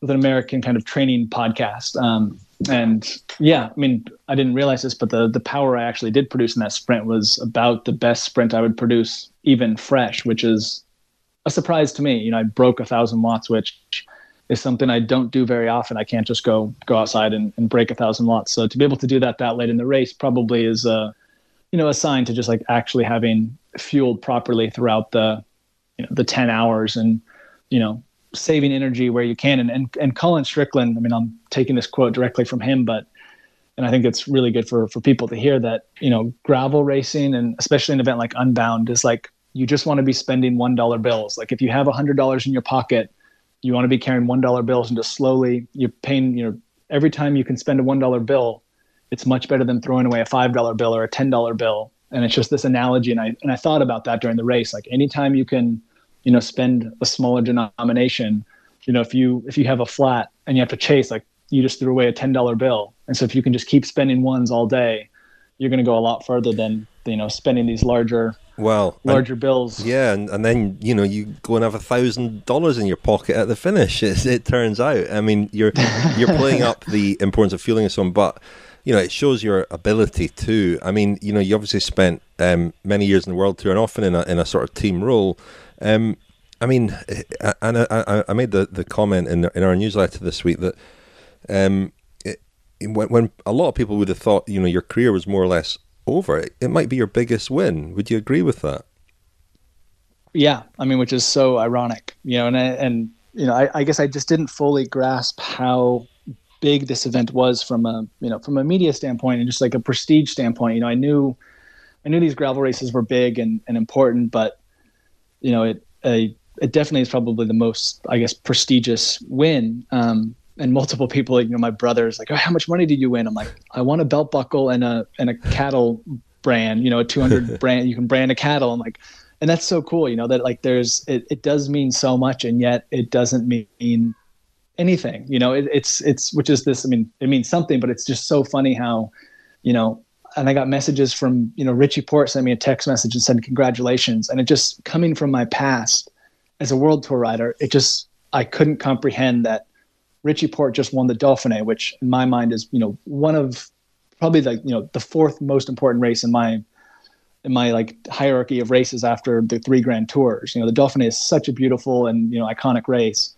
S5: with an American kind of training podcast. Um, and yeah, I mean, I didn't realize this, but the the power I actually did produce in that sprint was about the best sprint I would produce even fresh, which is a surprise to me. You know, I broke a thousand watts, which is something I don't do very often. I can't just go go outside and, and break a thousand watts. So to be able to do that that late in the race probably is a you know a sign to just like actually having fueled properly throughout the you know the ten hours and you know saving energy where you can. And, and, and Colin Strickland, I mean, I'm taking this quote directly from him, but, and I think it's really good for, for people to hear that, you know, gravel racing and especially an event like Unbound is like, you just want to be spending $1 bills. Like if you have $100 in your pocket, you want to be carrying $1 bills and just slowly you're paying, you know, every time you can spend a $1 bill, it's much better than throwing away a $5 bill or a $10 bill. And it's just this analogy. And I, and I thought about that during the race. Like anytime you can, you know spend a smaller denomination you know if you if you have a flat and you have to chase like you just threw away a $10 bill and so if you can just keep spending ones all day you're going to go a lot further than you know spending these larger
S2: well,
S5: larger bills.
S2: Yeah, and, and then you know you go and have a thousand dollars in your pocket at the finish. It, it turns out. I mean, you're you're playing up the importance of fueling and so on, but you know it shows your ability too. I mean, you know, you obviously spent um, many years in the world tour and often in a in a sort of team role. Um, I mean, and I, I, made the, the comment in in our newsletter this week that um, it, when, when a lot of people would have thought you know your career was more or less over, it, it might be your biggest win. Would you agree with that?
S5: Yeah, I mean, which is so ironic, you know, and and you know, I, I guess I just didn't fully grasp how big this event was from a you know from a media standpoint and just like a prestige standpoint. You know, I knew I knew these gravel races were big and, and important, but you know, it a it definitely is probably the most, I guess, prestigious win. Um, and multiple people, you know, my brother's like, oh, how much money did you win? I'm like, I want a belt buckle and a and a cattle brand, you know, a 200 brand. You can brand a cattle. I'm like, and that's so cool, you know, that like there's it, it does mean so much, and yet it doesn't mean anything. You know, it, it's it's which is this. I mean, it means something, but it's just so funny how, you know, and I got messages from you know Richie Porte sent me a text message and said congratulations, and it just coming from my past as a world tour rider, it just I couldn't comprehend that Richie Porte just won the Dauphiné, which in my mind is you know one of probably the you know the fourth most important race in my in my like hierarchy of races after the three Grand Tours. You know, the Dauphiné is such a beautiful and you know iconic race,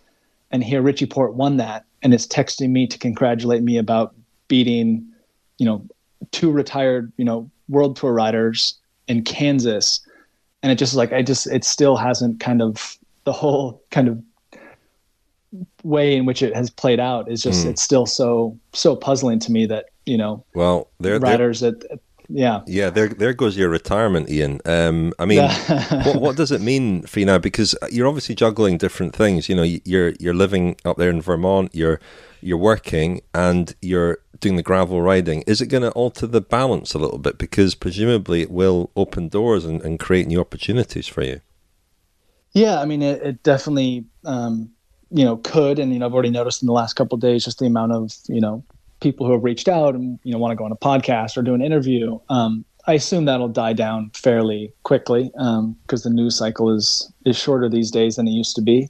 S5: and here Richie Porte won that, and is texting me to congratulate me about beating you know two retired you know world tour riders in Kansas, and it just like I just it still hasn't kind of the whole kind of way in which it has played out is just mm. it's still so so puzzling to me that you know
S2: well there
S5: riders that yeah.
S2: Yeah there there goes your retirement ian. Um i mean what, what does it mean for you now? Because you're obviously juggling different things. You know you're you're living up there in vermont you're you're working and you're doing the gravel riding is it going to alter the balance a little bit because presumably it will open doors and, and create new opportunities for you
S5: yeah, I mean, it, it definitely, um, you know, could, and you know, I've already noticed in the last couple days just the amount of you know people who have reached out and you know want to go on a podcast or do an interview. Um, I assume that'll die down fairly quickly because um, the news cycle is is shorter these days than it used to be.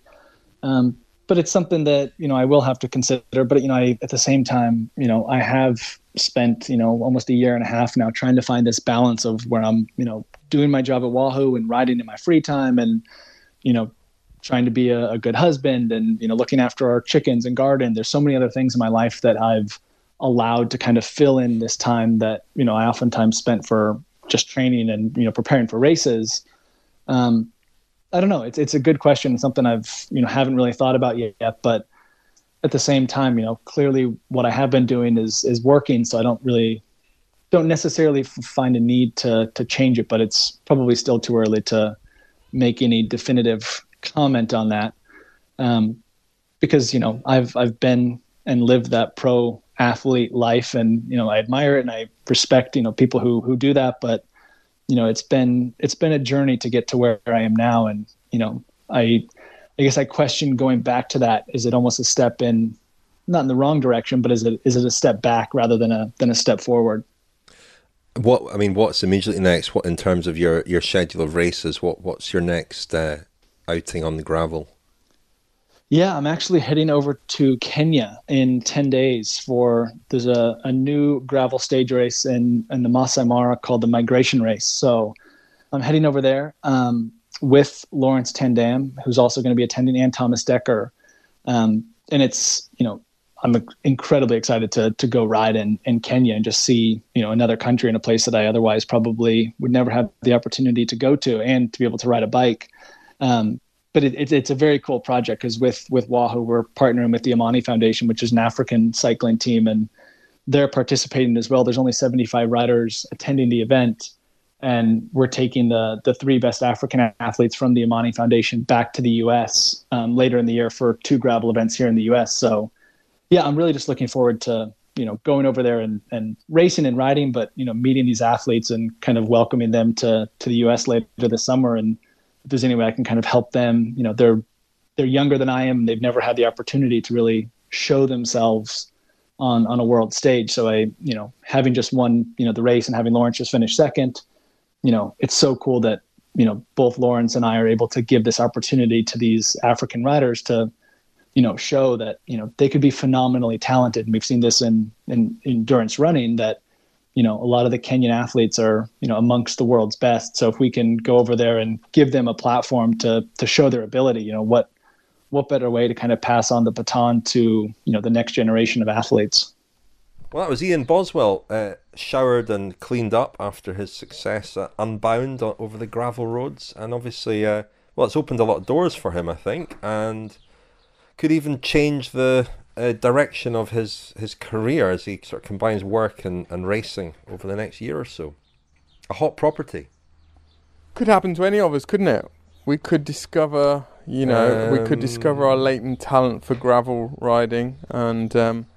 S5: Um, but it's something that you know I will have to consider. But you know, I, at the same time, you know, I have spent you know almost a year and a half now trying to find this balance of where I'm you know doing my job at Wahoo and riding in my free time and you know, trying to be a, a, good husband and, you know, looking after our chickens and garden. There's so many other things in my life that I've allowed to kind of fill in this time that, you know, I oftentimes spent for just training and, you know, preparing for races. Um, I don't know. It's, it's a good question. something I've, you know, haven't really thought about yet, but at the same time, you know, clearly what I have been doing is, is working. So I don't really, don't necessarily find a need to, to change it, but it's probably still too early to, make any definitive comment on that um, because you know I've I've been and lived that pro athlete life and you know I admire it and I respect you know people who who do that but you know it's been it's been a journey to get to where I am now and you know I I guess I question going back to that is it almost a step in not in the wrong direction but is it is it a step back rather than a than a step forward
S2: what I mean, what's immediately next? What in terms of your, your schedule of races? What what's your next uh, outing on the gravel?
S5: Yeah, I'm actually heading over to Kenya in ten days for there's a, a new gravel stage race in in the Masai Mara called the Migration Race. So I'm heading over there um, with Laurens ten Dam, who's also going to be attending, and Thomas Dekker. Um, and it's you know I'm incredibly excited to to go ride in in Kenya and just see you know another country in a place that I otherwise probably would never have the opportunity to go to and to be able to ride a bike. Um, but it, it, it's a very cool project because with with Wahoo we're partnering with the Amani Foundation, which is an African cycling team, and they're participating as well. There's only 75 riders attending the event, and we're taking the the three best African athletes from the Amani Foundation back to the U.S. Um, later in the year for two gravel events here in the U.S. So yeah, I'm really just looking forward to you know going over there and, and racing and riding, but you know meeting these athletes and kind of welcoming them to to the U.S. later this summer. And if there's any way I can kind of help them, you know, they're they're younger than I am. They've never had the opportunity to really show themselves on on a world stage. So I, you know, having just won, you know, the race and having Laurens just finish second, you know, it's so cool that you know both Laurens and I are able to give this opportunity to these African riders to you know show that you know they could be phenomenally talented and we've seen this in in endurance running that you know a lot of the Kenyan athletes are you know amongst the world's best. So if we can go over there and give them a platform to to show their ability you know what what better way to kind of pass on the baton to you know the next generation of athletes?
S2: Well that was Ian Boswell uh, showered and cleaned up after his success at Unbound over the gravel roads. And obviously uh, well it's opened a lot of doors for him I think. And could even change the uh, direction of his, his career as he sort of combines work and, and racing over the next year or so. A hot property.
S4: Could happen to any of us, couldn't it? We could discover, you know, um, we could discover our latent talent for gravel riding, and um,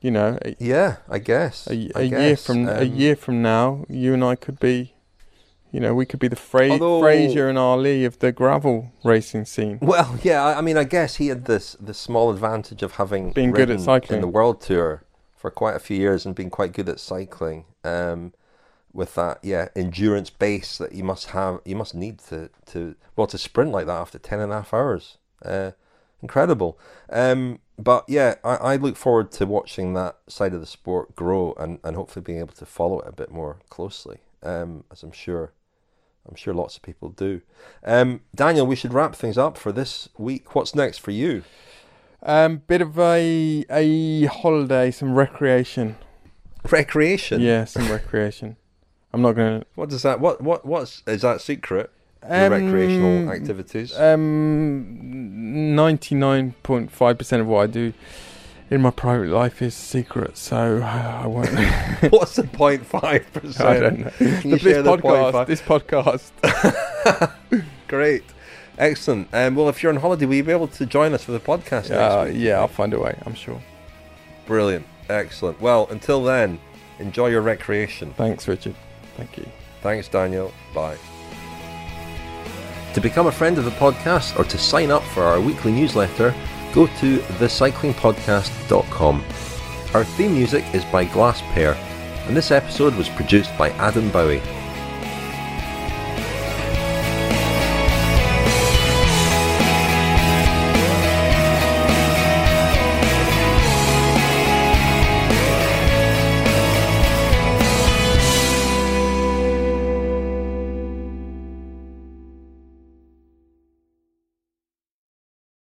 S4: you know,
S2: a, yeah, I guess
S4: a,
S2: a
S4: guess. year from um, a year from now, you and I could be you know, we could be the Fra- Although, Fraser and Ali of the gravel racing scene.
S2: Well, yeah, I mean, I guess he had this the small advantage of having
S4: been good at cycling
S2: in the world tour for quite a few years and being quite good at cycling. Um, with that, yeah, endurance base that you must have, you must need to to well to sprint like that after ten and a half hours. Uh, incredible. Um, but yeah, I, I look forward to watching that side of the sport grow and, and hopefully being able to follow it a bit more closely, um, as I'm sure I'm sure lots of people do. Um, Daniel, we should wrap things up for this week. What's next for you?
S4: Um, bit of a a holiday, some recreation.
S2: Recreation.
S4: Yeah, some recreation. I'm not gonna.
S2: What does that? What what what's is that secret? Um, recreational activities.
S4: Um, ninety nine point five percent of what I do in my private life is secret, so I won't.
S2: What's the five percent?
S4: I don't know. The, this podcast. This podcast.
S2: Great, excellent. Um, well, if you're on holiday, will you be able to join us for the podcast?
S4: Uh, yeah, I'll find a way. I'm sure.
S2: Brilliant, excellent. Well, until then, enjoy your recreation.
S4: Thanks, Richard. Thank you.
S2: Thanks, Daniel. Bye. To become a friend of the podcast or to sign up for our weekly newsletter go to thecyclingpodcast.com. Our theme music is by Glass Pair, and this episode was produced by Adam Bowie.